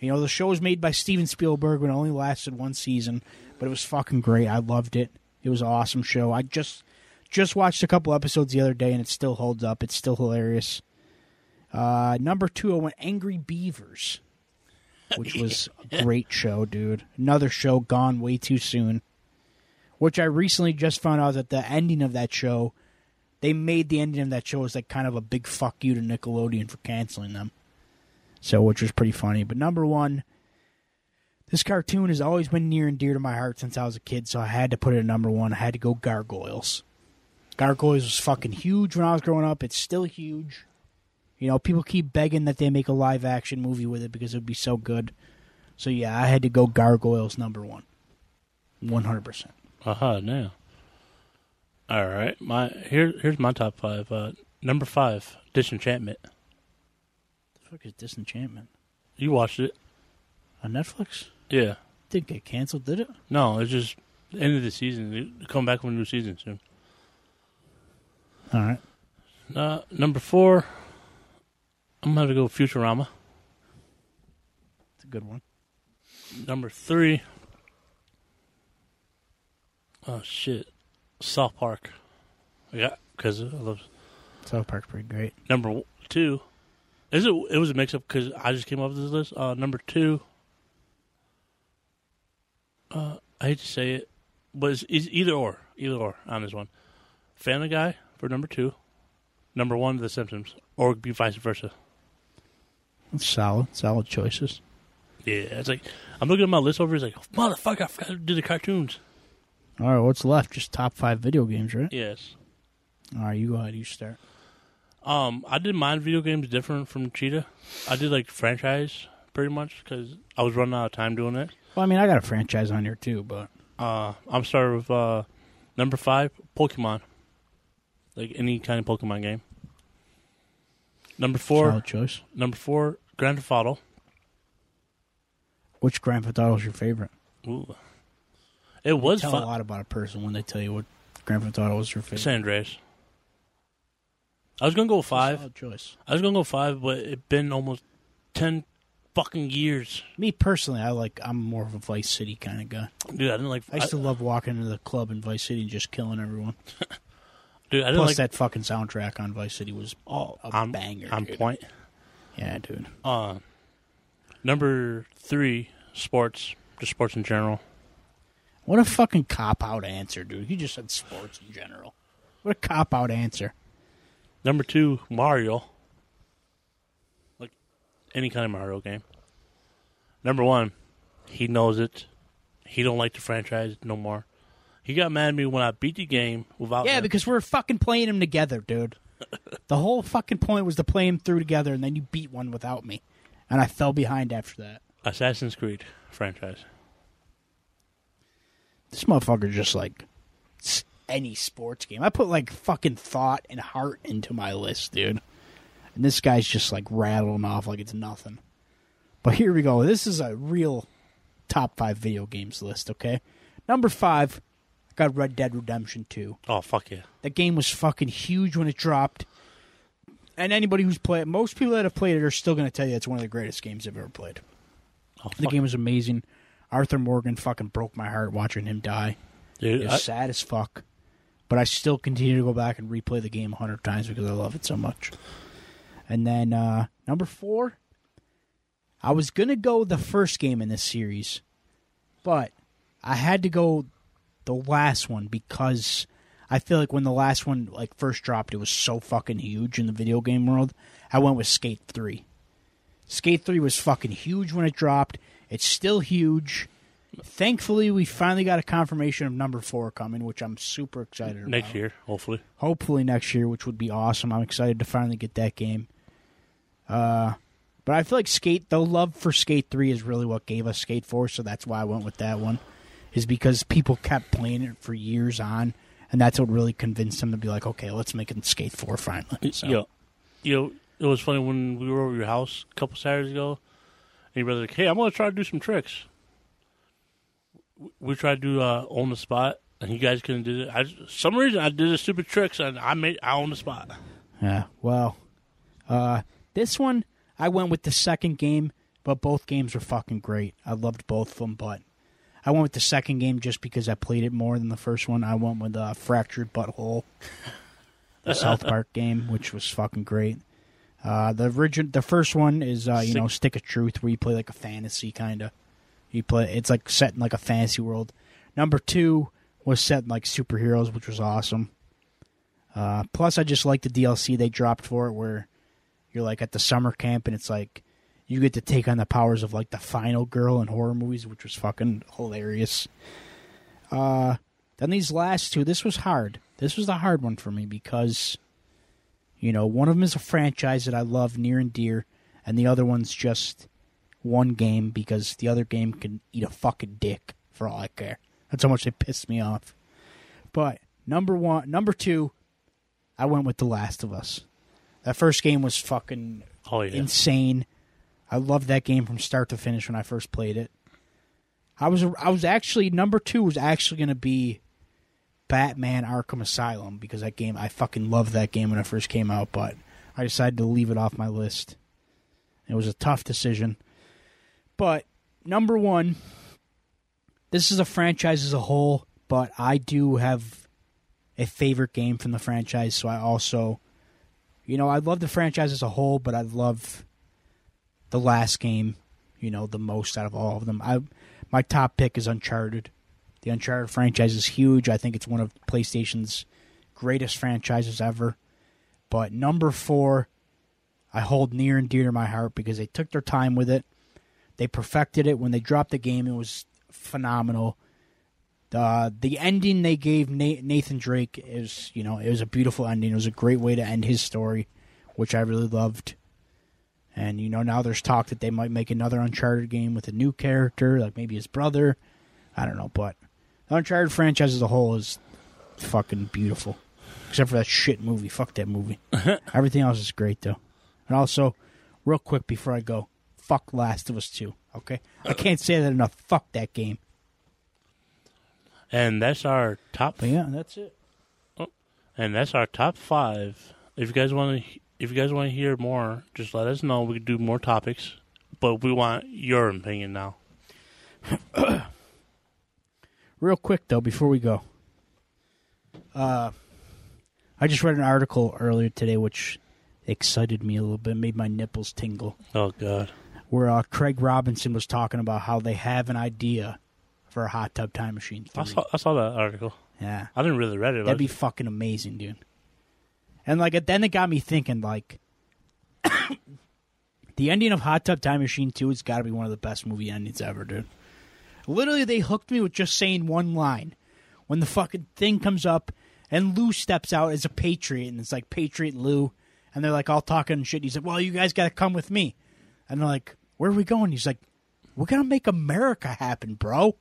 You know, the show was made by Steven Spielberg, but it only lasted one season. But it was fucking great. I loved it. It was an awesome show. I just just watched a couple episodes the other day, and it still holds up. It's still hilarious. Uh, number two, I went Angry Beavers, which (laughs) was a great show, dude. Another show gone way too soon. Which I recently just found out that the ending of that show they made the ending of that show as like kind of a big fuck you to Nickelodeon for canceling them. So, which was pretty funny. But number one, this cartoon has always been near and dear to my heart since I was a kid, so I had to put it at number one. I had to go Gargoyles. Gargoyles was fucking huge when I was growing up. It's still huge. You know, people keep begging that they make a live action movie with it because it would be so good. So yeah, I had to go Gargoyles number one. One hundred percent. Aha, now. All right, my here here's my top five. Uh, number five, Disenchantment. The fuck is Disenchantment You watched it? on Netflix? Yeah. Didn't get canceled, did it? No, it's just the end of the season. They come back with a new season soon. All right. Uh, number four, I'm gonna have to go Futurama. It's a good one. Number three, oh shit, South Park. Yeah, because I love. South Park's pretty great. Number two, is it? It was a mix up because I just came up with this list. Uh, number two, uh, I hate to say it, but it's, it's either or, either or on this one. Family Guy for number two, number one, The Simpsons, or be vice versa. Solid. Solid choices. Yeah, it's like I'm looking at my list over. It's like motherfucker, I forgot to do the cartoons. All right, what's left? Just top five video games, right? Yes. All right, you go ahead. You start. Um, I did mine video games different from Cheetah. I did like franchise pretty much because I was running out of time doing it. Well, I mean, I got a franchise on here too, but Uh, I'm starting with uh, number five, Pokemon. Like any kind of Pokemon game. Number four, solid choice. number four, Grand Theft Auto. Which Grand Theft Auto is your favorite? Ooh. It was Tell fun. a lot about a person when they tell you what Grand Theft Auto is your favorite. San Andreas. I was gonna go five. Solid choice. I was gonna go five, but it's been almost ten fucking years, Me personally, I like. I'm more of a Vice City kind of guy. dude. I didn't like. I used to love walking into the club in Vice City and just killing everyone. (laughs) dude, I didn't Plus, like. that fucking soundtrack on Vice City was oh, a on banger. on dude. point. Yeah, dude. Uh, number three, sports, just sports in general. What a fucking cop out answer, dude. You just said sports in general. What a cop out answer. Number two, Mario. Like any kind of Mario game. Number one, he knows it. He don't like the franchise no more. He got mad at me when I beat the game without. Yeah, him. because we're fucking playing him together, dude. the whole fucking point was to play him through together, and then you beat one without me, and I fell behind after that. Assassin's Creed franchise. This motherfucker just like any sports game. I put like fucking thought and heart into my list, dude. And this guy's just like rattling off like it's nothing. But here we go. This is a real top five video games list, okay? Number five, got Red Dead Redemption 2. Oh fuck yeah! That game was fucking huge when it dropped. And anybody who's played most people that have played it are still going to tell you it's one of the greatest games they've ever played. Oh, The fuck. game was amazing. Arthur Morgan fucking broke my heart watching him die. dude. It I, sad as fuck. But I still continue to go back and replay the game a hundred times because I love it so much. And then uh, number four, I was gonna go the first game in this series, but I had to go the last one because I feel like when the last one like first dropped, it was so fucking huge in the video game world. I went with Skate Three. Skate Three was fucking huge when it dropped. It's still huge. Thankfully, we finally got a confirmation of number four coming, which I'm super excited about. next year, hopefully. Hopefully next year, which would be awesome. I'm excited to finally get that game. Uh, but I feel like Skate, the love for Skate Three is really what gave us Skate Four, so that's why I went with that one. Is because people kept playing it for years on, and that's what really convinced them to be like, okay, let's make it Skate Four finally. So. Yo, yo, it was funny when we were over your house a couple Saturdays ago, and your brother like, "Hey, I'm gonna try to do some tricks." We tried to do uh, on the spot, and you guys couldn't do it. I some reason I did the stupid tricks, and I made I on the spot. Yeah. Well, uh, this one I went with the second game, but both games were fucking great. I loved both of them, but I went with the second game just because I played it more than the first one. I went with uh, Fractured Butthole, (laughs) the South Park game, which was fucking great. Uh, the original, the first one is uh, you know Stick of Truth, where you play like a fantasy kind of. You play, it's like set in like a fantasy world. Number two was set in like superheroes, which was awesome. Uh, plus, I just like the DLC they dropped for it, where you're like at the summer camp and it's like you get to take on the powers of like the final girl in horror movies, which was fucking hilarious. Uh, then these last two, this was hard. This was the hard one for me because, you know, one of them is a franchise that I love near and dear, and the other one's just one game because the other game can eat a fucking dick for all I care. That's how much they pissed me off. But Number one, number two, I went with The Last of Us. That first game was fucking Oh yeah. insane. I loved that game from start to finish when I first played it. I was I was actually number two was actually going to be Batman Arkham Asylum because that game I fucking loved that game when it first came out, but I decided to leave it off my list. It was a tough decision, but number one, this is a franchise as a whole, but I do have a favorite game from the franchise, so I also you know, I love the franchise as a whole, but I love the last game, you know, the most out of all of them. I my top pick is Uncharted. The Uncharted franchise is huge. I think it's one of PlayStation's greatest franchises ever. But number 4 I hold near and dear to my heart because they took their time with it. They perfected it when they dropped the game. It was phenomenal. Uh, the ending they gave Nathan Drake is, you know, it was a beautiful ending. It was a great way to end his story, which I really loved. And you know, now there's talk that they might make another Uncharted game with a new character, like maybe his brother. I don't know, but the Uncharted franchise as a whole is fucking beautiful, except for that shit movie. Fuck that movie. (laughs) Everything else is great though. And also, real quick before I go, fuck Last of Us Two. Okay, I can't say that enough. Fuck that game. and that's our top. But yeah, that's it. Oh, and that's our top five. If you guys want to, if you guys want to hear more, just let us know. We can do more topics, but we want your opinion now. (coughs) Real quick though, before we go, uh, I just read an article earlier today which excited me a little bit, made my nipples tingle. Oh God. Where uh, Craig Robinson was talking about how they have an idea for a hot tub time machine. I saw I saw that article. yeah, I didn't really read it. that'd be fucking amazing, dude. And like, then it got me thinking, like, (coughs) the ending of Hot Tub Time Machine Two has got to be one of the best movie endings ever, dude. Literally, they hooked me with just saying one line. When the fucking thing comes up and Lou steps out as a patriot, and it's like Patriot Lou, and they're like all talking and shit. He's like, "Well, you guys got to come with me," and they're like, "Where are we going?" He's like, "We're gonna make America happen, bro."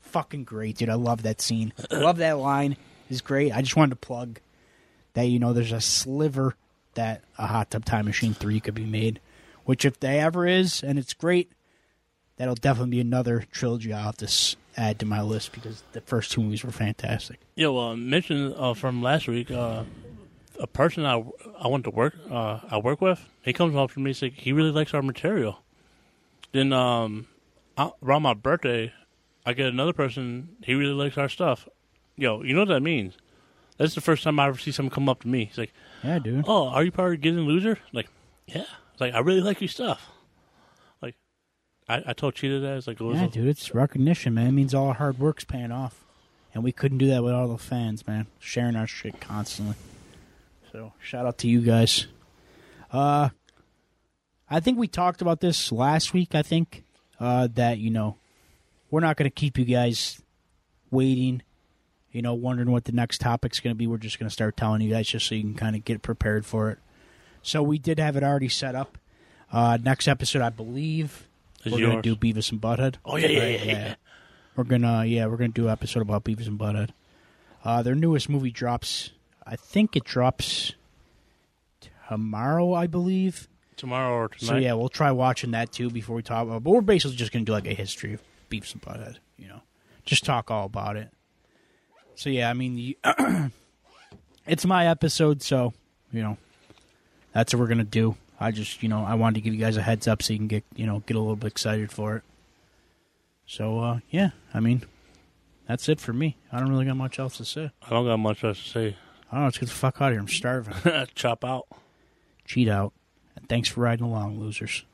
Fucking great, dude. I love that scene. Love that line. It's great. I just wanted to plug that you know there's a sliver that a Hot Tub Time Machine three could be made, which if they ever is, and it's great, that'll definitely be another trilogy I'll have to add to my list because the first two movies were fantastic. Yeah, well, mentioned uh, from last week, uh, a person I, I went to work uh, I work with, he comes up to me and says he really likes our material. Then um, around my birthday, I get another person. He really likes our stuff. Yo, you know what that means? That's the first time I ever see someone come up to me. He's like, Yeah, dude. "Oh, are you part of Getting Loser?" Like, yeah. It's like I really like your stuff. Like, I, I told Cheetah that. It's like, Yeah, dude. It's recognition, man. It means all our hard work's paying off, and we couldn't do that without all the fans, man. Sharing our shit constantly. So shout out to you guys. Uh, I think we talked about this last week. I think uh, that you know we're not going to keep you guys waiting. You know, wondering what the next topic's going to be. We're just going to start telling you guys just so you can kind of get prepared for it. So we did have it already set up. Uh, next episode, I believe, Is we're going to do Beavis and Butthead. Oh yeah, yeah, Right, yeah, yeah. We're gonna yeah, we're gonna do an episode about Beavis and Butthead. Uh, their newest movie drops. I think it drops tomorrow, I believe. Tomorrow or tonight. So yeah, we'll try watching that too before we talk about. But we're basically just gonna do like a history of Beavis and Butthead. You know, just talk all about it. So yeah, I mean, the, (clears throat) it's my episode, so you know, that's what we're gonna do. I just you know I wanted to give you guys a heads up so you can get you know get a little bit excited for it. So uh, yeah, I mean, that's it for me. I don't really got much else to say. I don't got much else to say. I don't know. Let's get the fuck out of here. I'm starving. (laughs) Chop out. Cheat out. And thanks for riding along, losers.